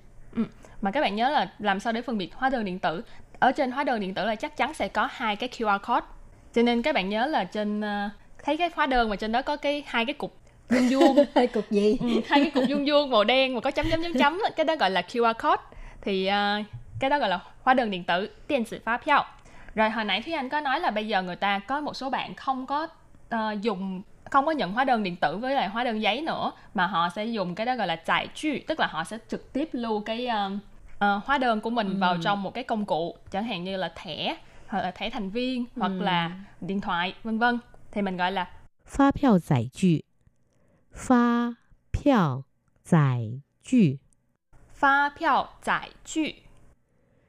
Mà các bạn nhớ là làm sao để phân biệt hóa đơn điện tử? Ở trên hóa đơn điện tử là chắc chắn sẽ có hai cái QR code. Cho nên các bạn nhớ là trên ờ, thấy cái hóa đơn mà trên đó có cái hai cái cục vuông vuông. [laughs] Hai cục gì? Ừ, hai cái cục vuông vuông màu đen mà có chấm chấm chấm chấm cái đó gọi là QR code. Thì ờ, cái đó gọi là hóa đơn điện tử tiền sử phát 票 rồi hồi nãy Thúy Anh có nói là bây giờ người ta có một số bạn không có ờ, dùng không có nhận hóa đơn điện tử với lại hóa đơn giấy nữa mà họ sẽ dùng cái đó gọi là giải trừ tức là họ sẽ trực tiếp lưu cái ờ, ờ, hóa đơn của mình vào trong một cái công cụ chẳng hạn như là thẻ hoặc là thẻ thành viên hoặc là điện thoại vân vân thì mình gọi là 发票载具，发票载具， pha票giải trừ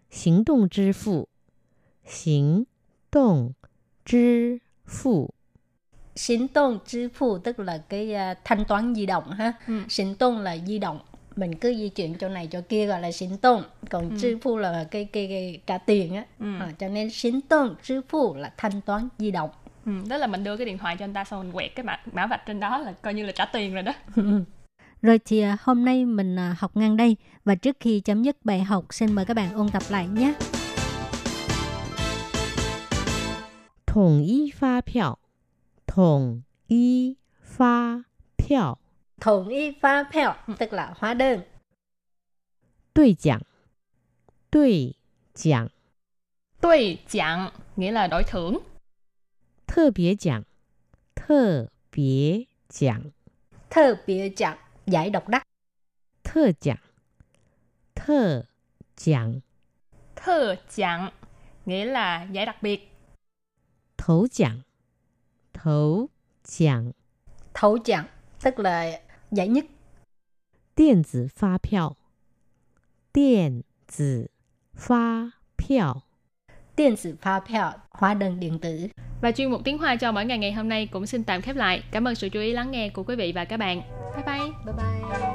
行动支付，行动支付， Xin tôn支付tức là cái à, thanh toán di động ha. Ừ. Xin tôn là di động. Mình cứ di chuyển chỗ này chỗ kia gọi là xin tôn. Còn Ừ.支付là cái, cái, cái trả tiền á. À, cho nên xin tôn支付là thanh toán di động. ừ, đó là mình đưa cái điện thoại cho anh ta xong mình quẹt cái mã, mã vạch trên đó là coi như là trả tiền rồi đó [laughs] Rồi thì à, hôm nay mình à, học ngang đây và trước khi chấm dứt bài học xin mời các bạn ôn tập lại nhé. 统一发票，统一发票， Thuận y pha phèo tức là hóa đơn. 兑奖，兑奖， tùy chẳng nghĩa là đổi thưởng 特别奖，特别奖， Thơ bịa chặng giải độc đắc. 特奖，特奖， thơ chẳng nghĩa là giải đặc biệt 头奖， 头奖， Thấu chặng tức là giải nhất. 电子发票，电子发票， Tiền sử pha phèo hóa đơn điện tử. Và chuyên mục tiếng Hoa cho mỗi ngày ngày hôm nay cũng xin tạm khép lại. Cảm ơn sự chú ý lắng nghe của quý vị và các bạn. Bye bye. Bye bye.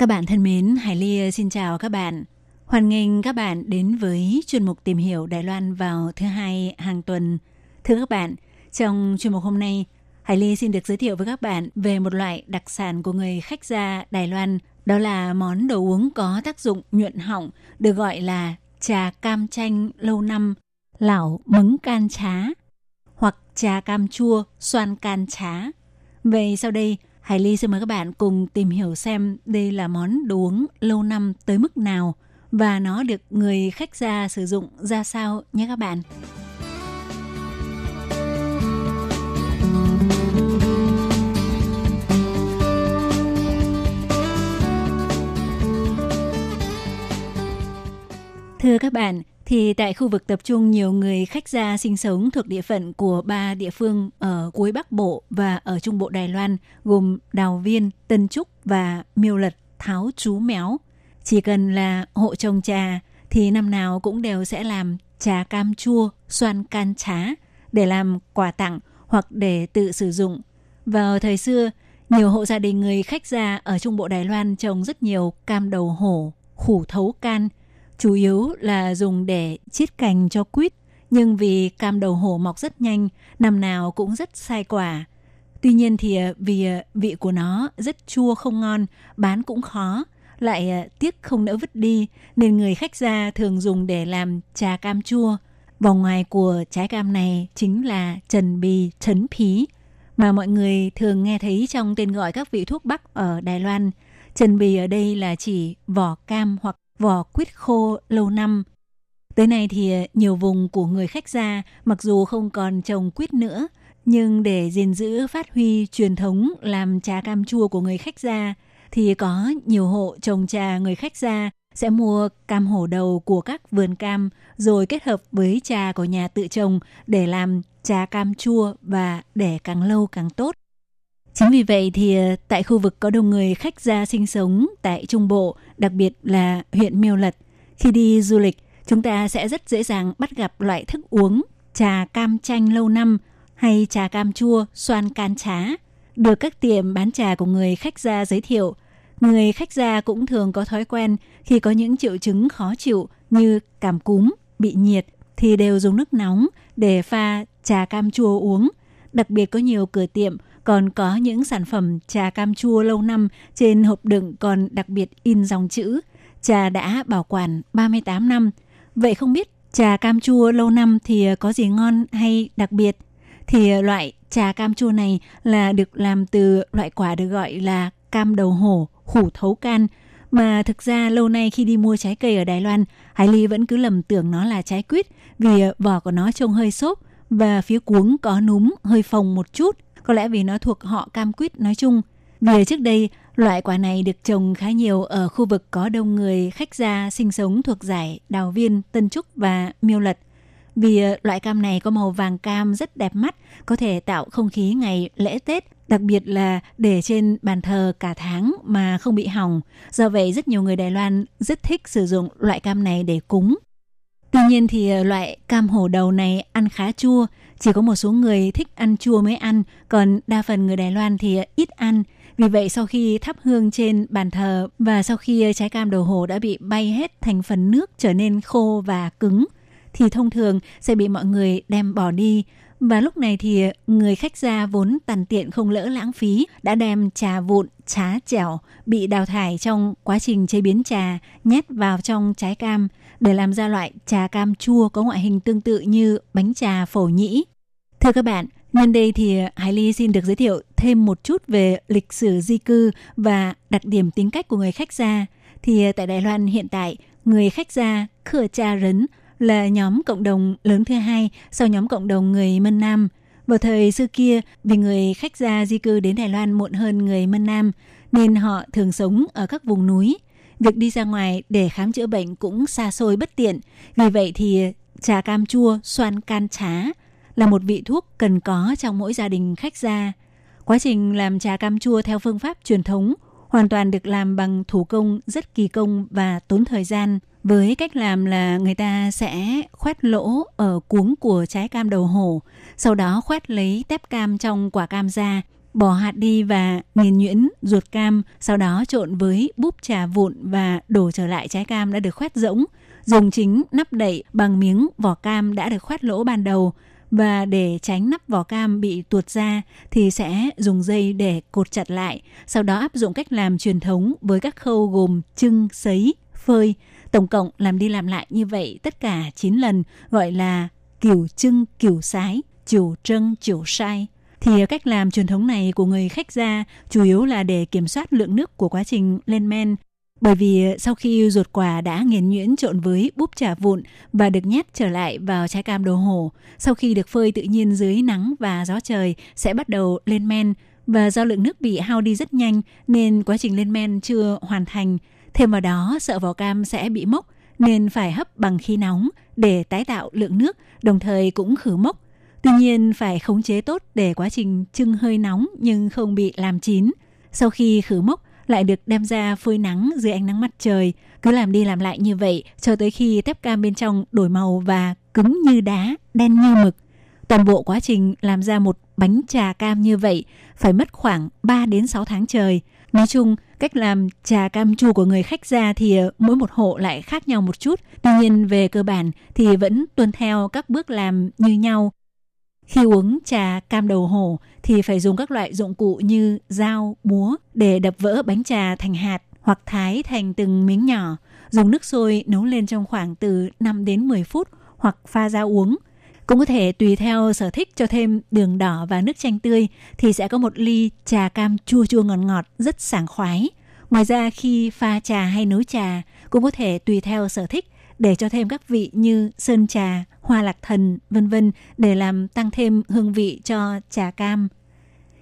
Các bạn thân mến, Hải Ly ờ, xin chào các bạn. Hoan nghênh các bạn đến với chuyên mục tìm hiểu Đài Loan vào thứ hai hàng tuần. Thưa các bạn, trong chuyên mục hôm nay, Hải Ly xin được giới thiệu với các bạn về một loại đặc sản của người khách gia Đài Loan, đó là món đồ uống có tác dụng nhuận họng, được gọi là trà cam chanh lâu năm, lão mứng can trá, hoặc trà cam chua xoan can trá. Vậy sau đây, Hải Ly xin mời các bạn cùng tìm hiểu xem đây là món đồ uống lâu năm tới mức nào và nó được người khách gia sử dụng ra sao nhé các bạn. Thưa các bạn, thì tại khu vực tập trung nhiều người khách gia sinh sống thuộc địa phận của ba địa phương ở cuối Bắc Bộ và ở Trung Bộ Đài Loan gồm Đào Viên, Tân Trúc và Miêu Lật, Tháo Chú Méo. Chỉ cần là hộ trồng trà thì năm nào cũng đều sẽ làm trà cam chua, xoan can trá để làm quà tặng hoặc để tự sử dụng. Vào thời xưa, nhiều hộ gia đình người khách gia ở Trung Bộ Đài Loan trồng rất nhiều cam đầu hổ, khủ thấu can – chủ yếu là dùng để chiết cành cho quýt, nhưng vì cam đầu hổ mọc rất nhanh, năm nào cũng rất sai quả. Tuy nhiên thì à, vì à, vị của nó rất chua không ngon, bán cũng khó, lại à, tiếc không nỡ vứt đi, nên người khách gia thường dùng để làm trà cam chua. Vòng ngoài của trái cam này chính là trần bì, trấn phí, mà mọi người thường nghe thấy trong tên gọi các vị thuốc bắc ở Đài Loan. Trần bì ở đây là chỉ vỏ cam hoặc vỏ quýt khô lâu năm. Tới nay thì ờ, nhiều vùng của người khách gia mặc dù không còn trồng quýt nữa, nhưng để gìn giữ phát huy truyền thống làm trà cam chua của người khách gia thì có nhiều hộ trồng trà người khách gia sẽ mua cam hổ đầu của các vườn cam rồi kết hợp với trà của nhà tự trồng để làm trà cam chua và để càng lâu càng tốt. Chính vì vậy thì ờ, tại khu vực có đông người khách gia sinh sống tại Trung Bộ, đặc biệt là huyện Miêu Lật, khi đi du lịch, chúng ta sẽ rất dễ dàng bắt gặp loại thức uống trà cam chanh lâu năm hay trà cam chua xoan can trá, được các tiệm bán trà của người khách gia giới thiệu. Người khách gia cũng thường có thói quen khi có những triệu chứng khó chịu như cảm cúm, bị nhiệt thì đều dùng nước nóng để pha trà cam chua uống. Đặc biệt có nhiều cửa tiệm còn có những sản phẩm trà cam chua lâu năm trên hộp đựng còn đặc biệt in dòng chữ trà đã bảo quản 38 năm. Vậy không biết trà cam chua lâu năm thì có gì ngon hay đặc biệt? Thì loại trà cam chua này là được làm từ loại quả được gọi là cam đầu hổ, hủ thấu can. Mà thực ra lâu nay khi đi mua trái cây ở Đài Loan, Hải Ly vẫn cứ lầm tưởng nó là trái quýt vì vỏ của nó trông hơi xốp và phía cuống có núm hơi phồng một chút – có lẽ vì nó thuộc họ cam quýt nói chung. Vì trước đây, loại quả này được trồng khá nhiều ở khu vực có đông người khách gia sinh sống thuộc giải Đào Viên, Tân Trúc và Miêu Lật. Vì ờ, loại cam này có màu vàng cam rất đẹp mắt, có thể tạo không khí ngày lễ Tết, đặc biệt là để trên bàn thờ cả tháng mà không bị hỏng. Do vậy, rất nhiều người Đài Loan rất thích sử dụng loại cam này để cúng. Tuy nhiên thì ờ, loại cam hổ đầu này ăn khá chua, chỉ có một số người thích ăn chua mới ăn, còn đa phần người Đài Loan thì ít ăn. Vì vậy sau khi thắp hương trên bàn thờ và sau khi trái cam đầu hồ đã bị bay hết thành phần nước trở nên khô và cứng, thì thông thường sẽ bị mọi người đem bỏ đi. Và lúc này thì người khách gia vốn tàn tiện không lỡ lãng phí đã đem trà vụn, trá chẻo bị đào thải trong quá trình chế biến trà nhét vào trong trái cam để làm ra loại trà cam chua có ngoại hình tương tự như bánh trà phổ nhĩ. Thưa các bạn, nhân đây thì Hải Ly xin được giới thiệu thêm một chút về lịch sử di cư và đặc điểm tính cách của người khách gia. Thì tại Đài Loan hiện tại, người khách gia Khmer Cha Rấn là nhóm cộng đồng lớn thứ hai sau nhóm cộng đồng người Mân Nam. Vào thời xưa kia, vì người khách gia di cư đến Đài Loan muộn hơn người Mân Nam, nên họ thường sống ở các vùng núi. Việc đi ra ngoài để khám chữa bệnh cũng xa xôi bất tiện. Vì vậy thì trà cam chua, xoan can trá là một vị thuốc cần có trong mỗi gia đình khách gia. Quá trình làm trà cam chua theo phương pháp truyền thống hoàn toàn được làm bằng thủ công rất kỳ công và tốn thời gian. Với cách làm là người ta sẽ khoét lỗ ở cuống của trái cam đầu hổ, sau đó khoét lấy tép cam trong quả cam ra, bỏ hạt đi và nghiền nhuyễn ruột cam, sau đó trộn với búp trà vụn và đổ trở lại trái cam đã được khoét rỗng. Dùng chính nắp đậy bằng miếng vỏ cam đã được khoét lỗ ban đầu và để tránh nắp vỏ cam bị tuột ra thì sẽ dùng dây để cột chặt lại. Sau đó áp dụng cách làm truyền thống với các khâu gồm trưng, sấy, phơi. Tổng cộng làm đi làm lại như vậy tất cả 9 lần gọi là kiểu trưng, kiểu sái, chiều trưng, chiều sai. Thì cách làm truyền thống này của người khách gia chủ yếu là để kiểm soát lượng nước của quá trình lên men bởi vì sau khi ruột quả đã nghiền nhuyễn trộn với búp trà vụn và được nhét trở lại vào trái cam đồ hổ, sau khi được phơi tự nhiên dưới nắng và gió trời sẽ bắt đầu lên men và do lượng nước bị hao đi rất nhanh nên quá trình lên men chưa hoàn thành. Thêm vào đó sợ vỏ cam sẽ bị mốc nên phải hấp bằng khí nóng để tái tạo lượng nước, đồng thời cũng khử mốc. Tuy nhiên phải khống chế tốt để quá trình trưng hơi nóng nhưng không bị làm chín. Sau khi khử mốc, lại được đem ra phơi nắng dưới ánh nắng mặt trời. Cứ làm đi làm lại như vậy cho tới khi tép cam bên trong đổi màu và cứng như đá, đen như mực. Toàn bộ quá trình làm ra một bánh trà cam như vậy phải mất khoảng 3 đến 6 tháng trời. Nói chung, cách làm trà cam chua của người khách ra thì ờ, mỗi một hộ lại khác nhau một chút. Tuy nhiên về cơ bản thì vẫn tuân theo các bước làm như nhau. Khi uống trà cam đầu hổ thì phải dùng các loại dụng cụ như dao, búa để đập vỡ bánh trà thành hạt hoặc thái thành từng miếng nhỏ. Dùng nước sôi nấu lên trong khoảng từ 5 đến 10 phút hoặc pha ra uống. Cũng có thể tùy theo sở thích cho thêm đường đỏ và nước chanh tươi thì sẽ có một ly trà cam chua chua ngọt ngọt rất sảng khoái. Ngoài ra khi pha trà hay nấu trà cũng có thể tùy theo sở thích để cho thêm các vị như sơn trà, hoa lạc thần, vân vân để làm tăng thêm hương vị cho trà cam.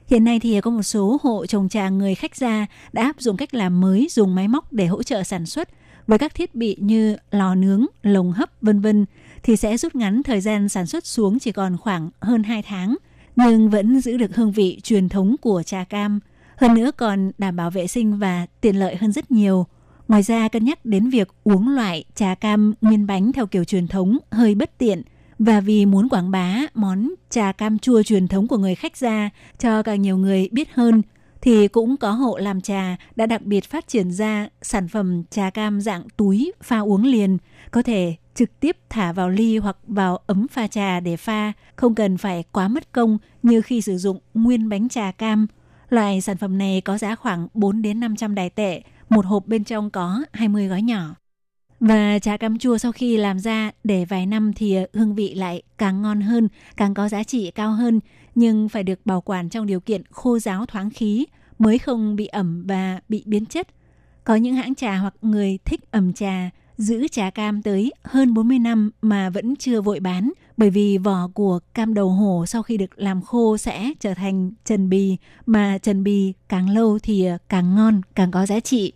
Hiện nay thì có một số hộ trồng trà người khách gia đã áp dụng cách làm mới dùng máy móc để hỗ trợ sản xuất với các thiết bị như lò nướng, lồng hấp vân vân thì sẽ rút ngắn thời gian sản xuất xuống chỉ còn khoảng hơn 2 tháng nhưng vẫn giữ được hương vị truyền thống của trà cam. Hơn nữa còn đảm bảo vệ sinh và tiện lợi hơn rất nhiều. Ngoài ra cân nhắc đến việc uống loại trà cam nguyên bánh theo kiểu truyền thống hơi bất tiện và vì muốn quảng bá món trà cam chua truyền thống của người khách gia cho càng nhiều người biết hơn thì cũng có hộ làm trà đã đặc biệt phát triển ra sản phẩm trà cam dạng túi pha uống liền, có thể trực tiếp thả vào ly hoặc vào ấm pha trà để pha, không cần phải quá mất công như khi sử dụng nguyên bánh trà cam. Loại sản phẩm này có giá khoảng 4 đến 500 đài tệ, một hộp bên trong có 20 gói nhỏ. Và trà cam chua sau khi làm ra để vài năm thì hương vị lại càng ngon hơn, càng có giá trị cao hơn, nhưng phải được bảo quản trong điều kiện khô ráo thoáng khí mới không bị ẩm và bị biến chất. Có những hãng trà hoặc người thích ẩm trà giữ trà cam tới hơn 40 năm mà vẫn chưa vội bán bởi vì vỏ của cam đầu hổ sau khi được làm khô sẽ trở thành trần bì mà trần bì càng lâu thì càng ngon, càng có giá trị.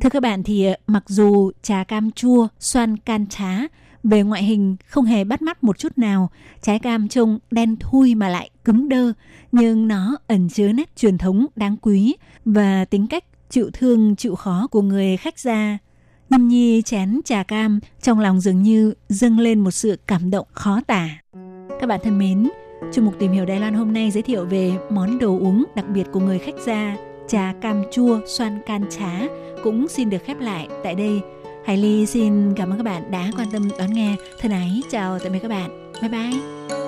Thưa các bạn thì ờ, mặc dù trà cam chua, xoan can trá về ngoại hình không hề bắt mắt một chút nào, trái cam trông đen thui mà lại cứng đơ, nhưng nó ẩn chứa nét truyền thống đáng quý và tính cách chịu thương chịu khó của người khách gia. Nhâm Nhi chén trà cam, trong lòng dường như dâng lên một sự cảm động khó tả. Các bạn thân mến, Chuyên mục tìm hiểu Đài Loan hôm nay giới thiệu về món đồ uống đặc biệt của người khách gia, trà cam chua xoan can trá cũng xin được khép lại tại đây. Hải Ly xin cảm ơn các bạn đã quan tâm đón nghe. Thân ái, chào tạm biệt các bạn. Bye bye.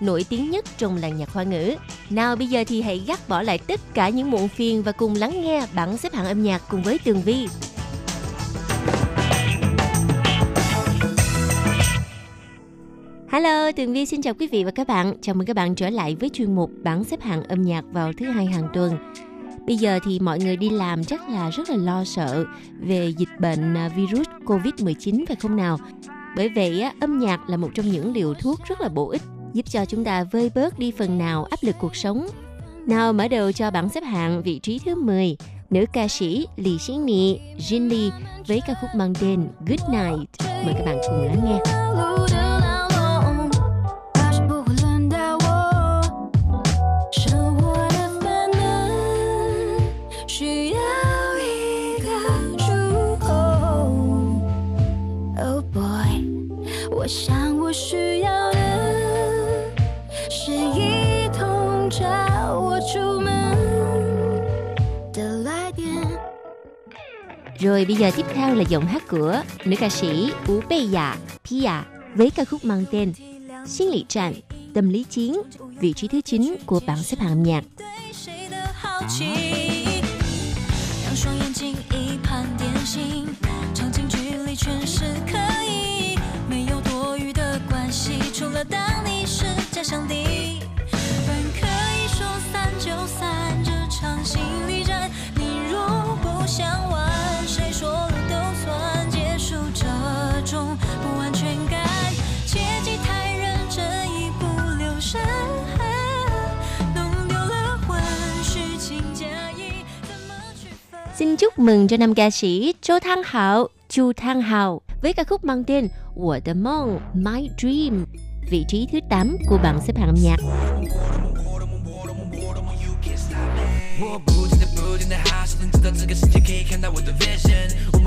nổi tiếng nhất trong làng nhạc hoa ngữ. Nào bây giờ thì hãy gác bỏ lại tất cả những muộn phiền và cùng lắng nghe bảng xếp hạng âm nhạc cùng với Tường Vi. Hello, Tường Vi xin chào quý vị và các bạn. Chào mừng các bạn trở lại với chuyên mục bảng xếp hạng âm nhạc vào thứ hai hàng tuần. Bây giờ thì mọi người đi làm chắc là rất là lo sợ về dịch bệnh à, virus Covid-19 phải không nào? Bởi vậy âm nhạc là một trong những liều thuốc rất là bổ ích giúp cho chúng ta vơi bớt đi phần nào áp lực cuộc sống. Nào mở đầu cho bảng xếp hạng vị trí thứ 10, nữ ca sĩ Lý Xính Nị, Jin Lee với ca khúc mang tên Good Night. Mời các bạn cùng lắng nghe. Oh boy, Rồi bây giờ tiếp theo là giọng hát của nữ ca sĩ Ú Bê Dạ, Pia với ca khúc mang tên Xin lý trạng, tâm lý chiến, vị trí thứ 9 của bảng xếp hạng âm nhạc. 谁的好奇，两双眼睛一盘点心，长近距离全是可以，没有多余的关系，除了当你是假想敌。本可以说散就散这场心理战，你若不想玩， Xin chúc mừng cho nam ca sĩ Châu Thăng Hảo, Chu Thăng Hào với ca khúc mang tên What the Mong, My Dream, vị trí thứ 8 của bảng xếp hạng âm nhạc. We're in the house, and the cake, and that with the vision.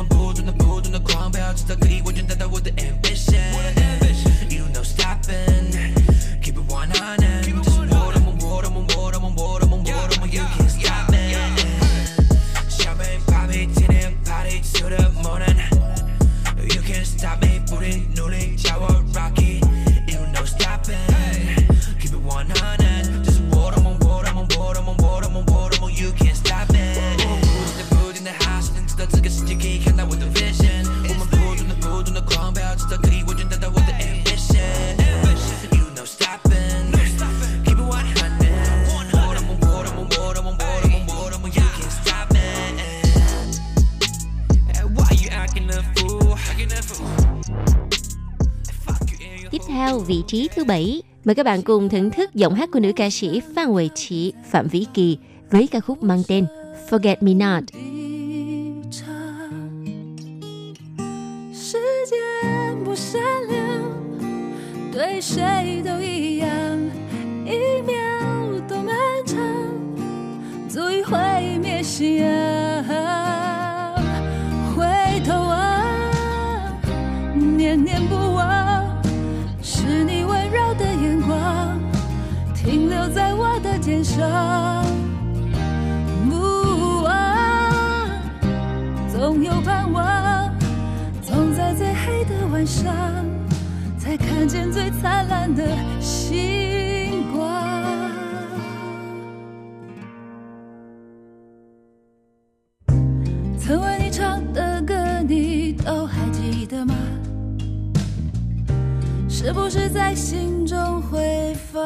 thứ 7, mời các bạn cùng thưởng thức giọng hát của nữ ca sĩ Phan Huệ Chị, Phạm Vĩ Kỳ với ca khúc mang tên Forget Me Not. 一场，时间不善良，对谁都一样，一秒都漫长，足以毁灭信仰。 停留在我的肩上。不忘，总有盼望，总在最黑的晚上，才看见最灿烂的星是不是在心中回放？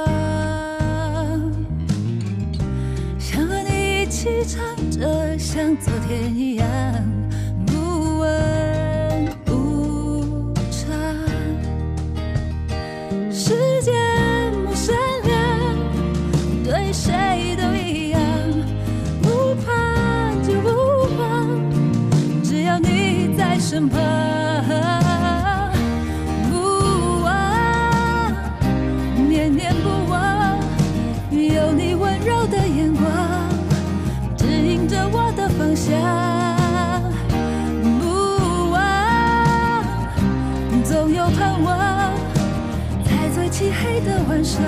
想和你一起唱着，像昨天一样的晚上，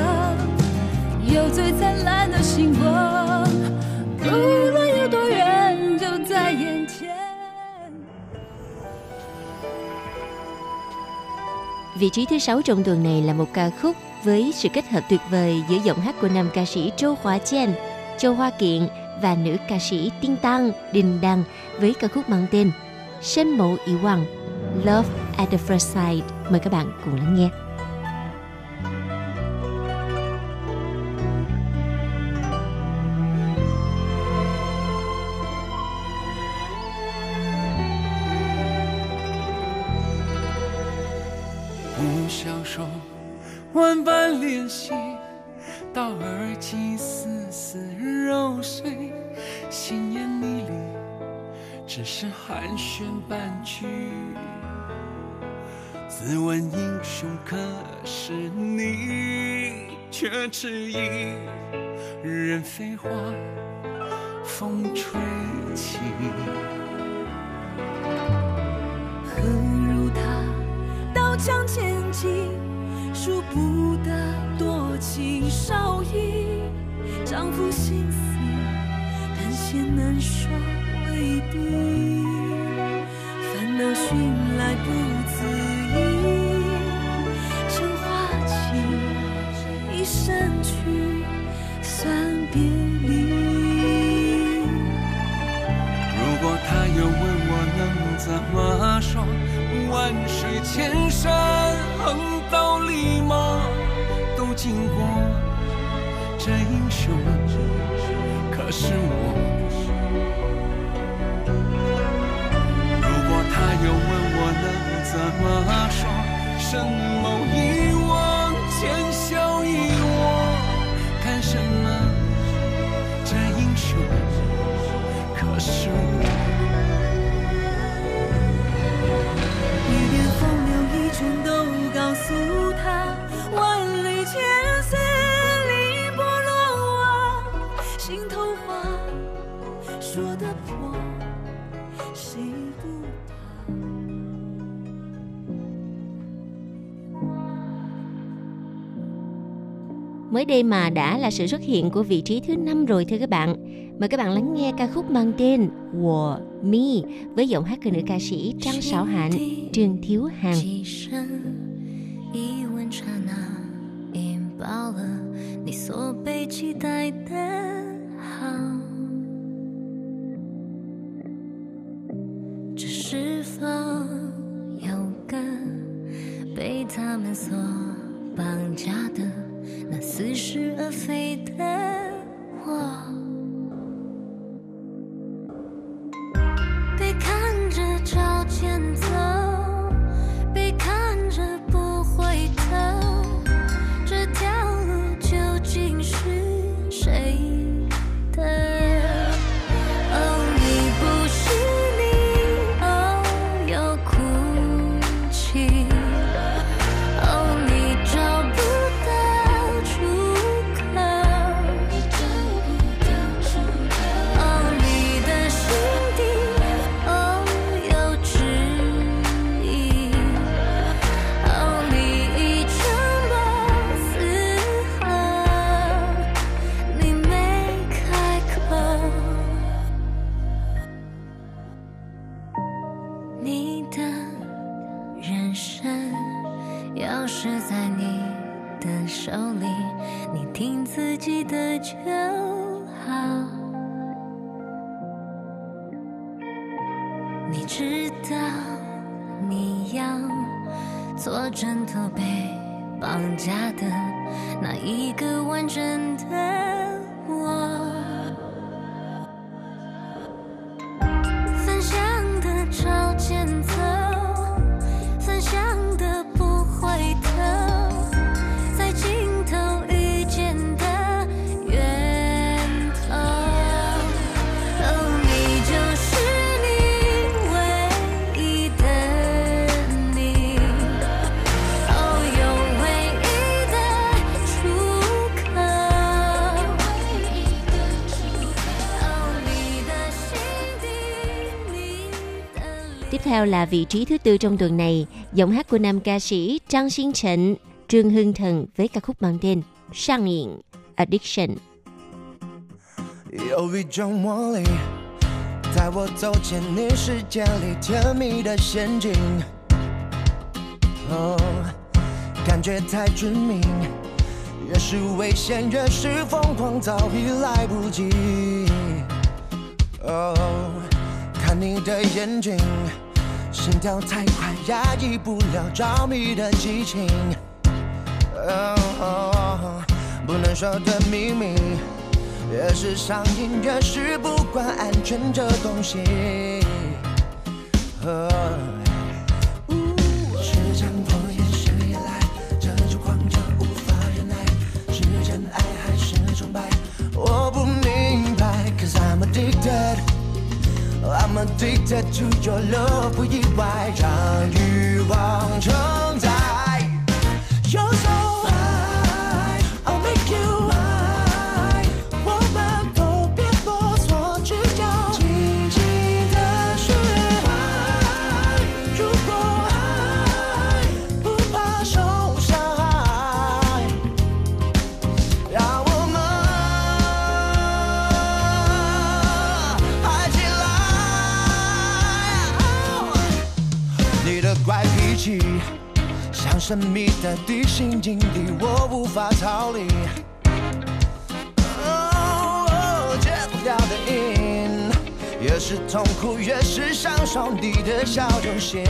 有最灿烂的星光。无论有多远，就在眼前。 Vị trí thứ sáu trong tuần này là một ca khúc với sự kết hợp tuyệt vời giữa giọng hát của nam ca sĩ Châu Hóa Chen, Châu Hoa Kiện và nữ ca sĩ Tinh Tăng Đình Đăng với ca khúc mang tên Sân mộ ý hoàng Love at the First Sight. Mời các bạn cùng lắng nghe. 般联系，到耳际丝丝揉碎，心眼迷离，只是寒暄半句。自问英雄，可是你却迟疑，任飞花风吹起。何如他刀枪剑戟，数不得情少义。丈夫心死，但嫌难说未必。đây mà đã là sự xuất hiện của vị trí thứ năm rồi thưa các bạn. Mời các bạn lắng nghe ca khúc mang tên Wo Mi với giọng hát của nữ ca sĩ Trang Sảo Hạnh, Trương Thiếu Hằng. 几声一吻刹那，引爆了你所被期待的好。这是否有个被他们所绑架的 那似是而非的我？Tiếp theo là vị trí thứ tư trong tuần này, giọng hát của nam ca sĩ Trang Sinh Trịnh, Trương Hưng Thần với ca khúc mang tên Sang Nghiện Addiction. 有一种魔力，在我走进你世界里甜蜜的陷阱。哦，感觉太致命，越是危险越是疯狂，早已来不及。哦，看你的眼睛， 心跳太快，压抑不了着迷的激情。不能说的秘密。越是上瘾，越是不管安全这东西。呃是强迫也是依赖，这种狂热无法忍耐，是真爱还是崇拜？我不 I'm addicted to your love，不意外，让欲望承载。神秘的地心引力，我无法逃离。哦，戒不掉的瘾，越是痛苦越是享受你的小东西。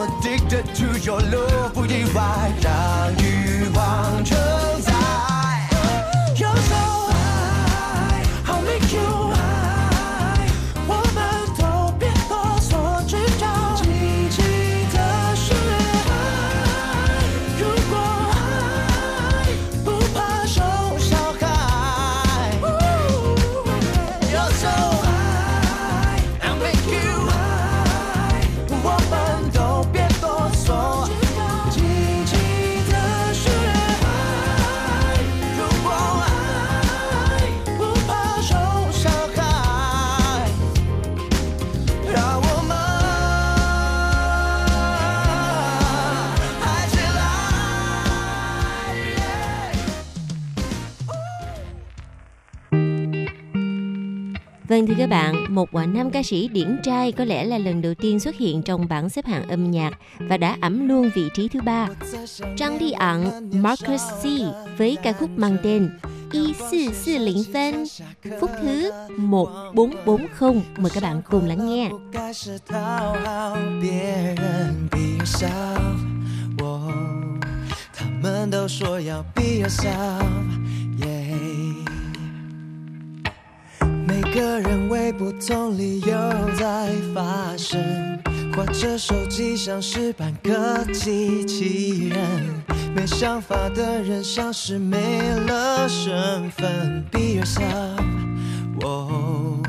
I'm addicted to your love，不意外，让欲望 Vâng thưa các bạn, một quả nam ca sĩ điển trai có lẽ là lần đầu tiên xuất hiện trong bảng xếp hạng âm nhạc và đã ẩm luôn vị trí thứ ba. Trang Đi Ẩn, Marcus C với ca khúc mang tên Y 440 phân, phút thứ 1440. Mời các bạn cùng lắng nghe. 该是讨好别人，Be yourself。我，他们都说要 Be yourself，yeah。 每个人为不同理由在发生，或者手机像是半个机器人，没想法的人像是没了身份，Be yourself。哦。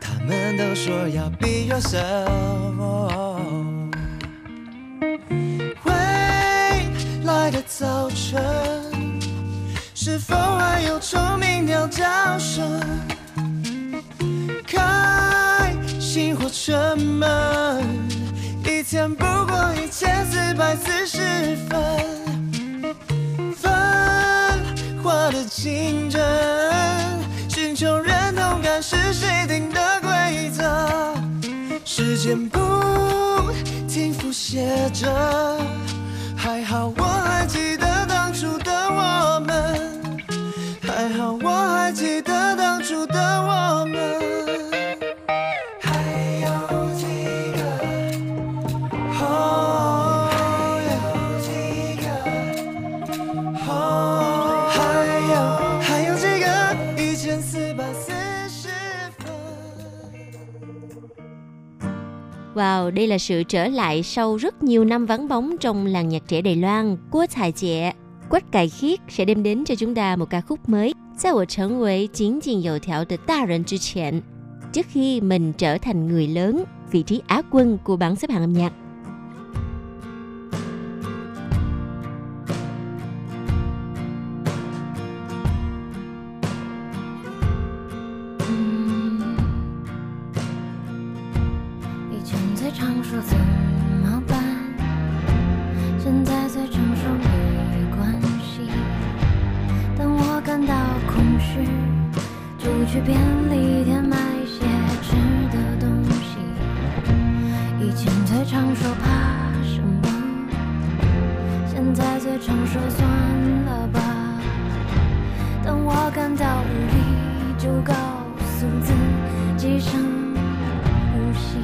他们都说要 be yourself。未来的早晨，是否还有虫鸣鸟叫声？什么，一天不过一千四百四十分。分化的竞争，寻求认同感是谁定的规则？时间不写着，还好我还记 Wow, đây là sự trở lại sau rất nhiều năm vắng bóng trong làng nhạc trẻ Đài Loan của tài Trẻ. Quách Cải Khiết sẽ đem đến cho chúng ta một ca khúc mới. Tại tôi trở về chính trình dầu thảo từ ta rần trước khi mình trở thành người lớn, vị trí á quân của bảng xếp hạng âm nhạc. 我感到无力，就告诉自己深呼吸。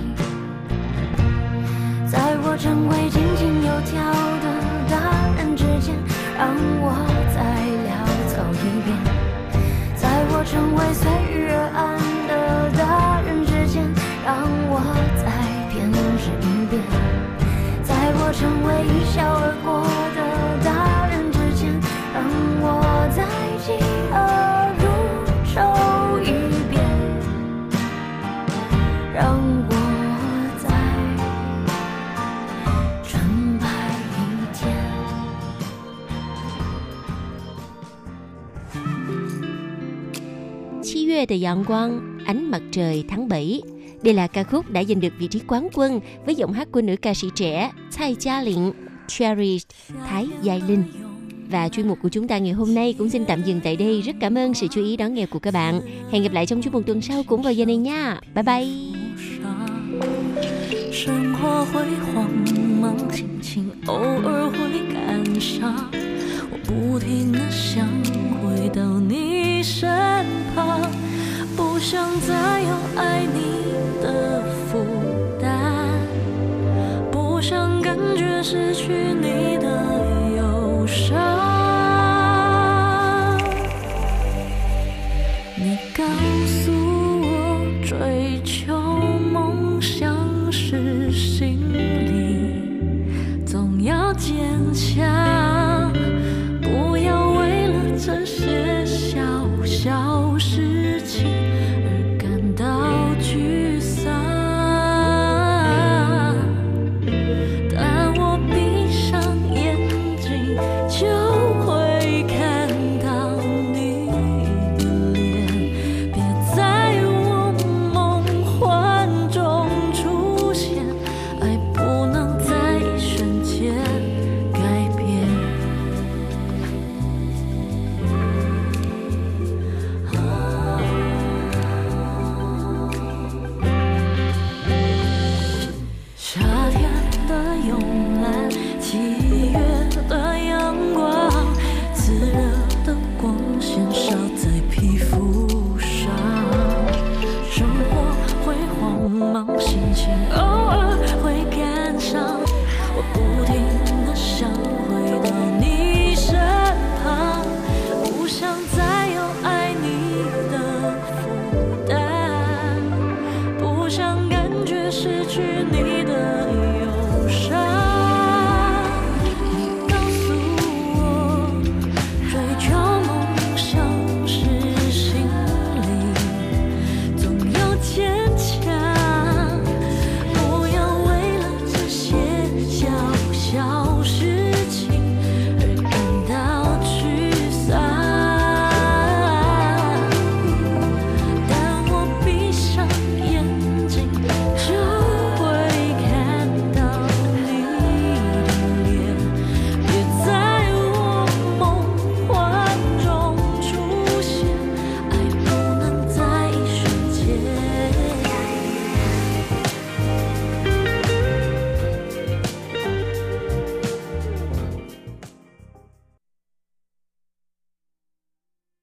在我成为井井有条的大人之前，让我再潦草一遍；在我成为随遇而安的大人之前，让我再偏执一遍；在我成为一笑而过的大人之前，让我再 七月的阳光, ánh mặt trời tháng 7. Đây là ca khúc đã giành được vị trí quán quân với giọng hát của nữ ca sĩ trẻ Tsai Gia Lịnh, Cherished, Thái Giai Linh. Và chuyên mục của chúng ta ngày hôm nay cũng xin tạm dừng tại đây. Rất cảm ơn sự chú ý đón nghe của các bạn. Hẹn gặp lại trong chuyên mục tuần sau cũng vào giờ này nha. Bye bye. 生活会慌忙，心情偶尔会感伤。我不停的想回到你身旁， 不想再有爱你的负担，不想感觉失去你的忧伤。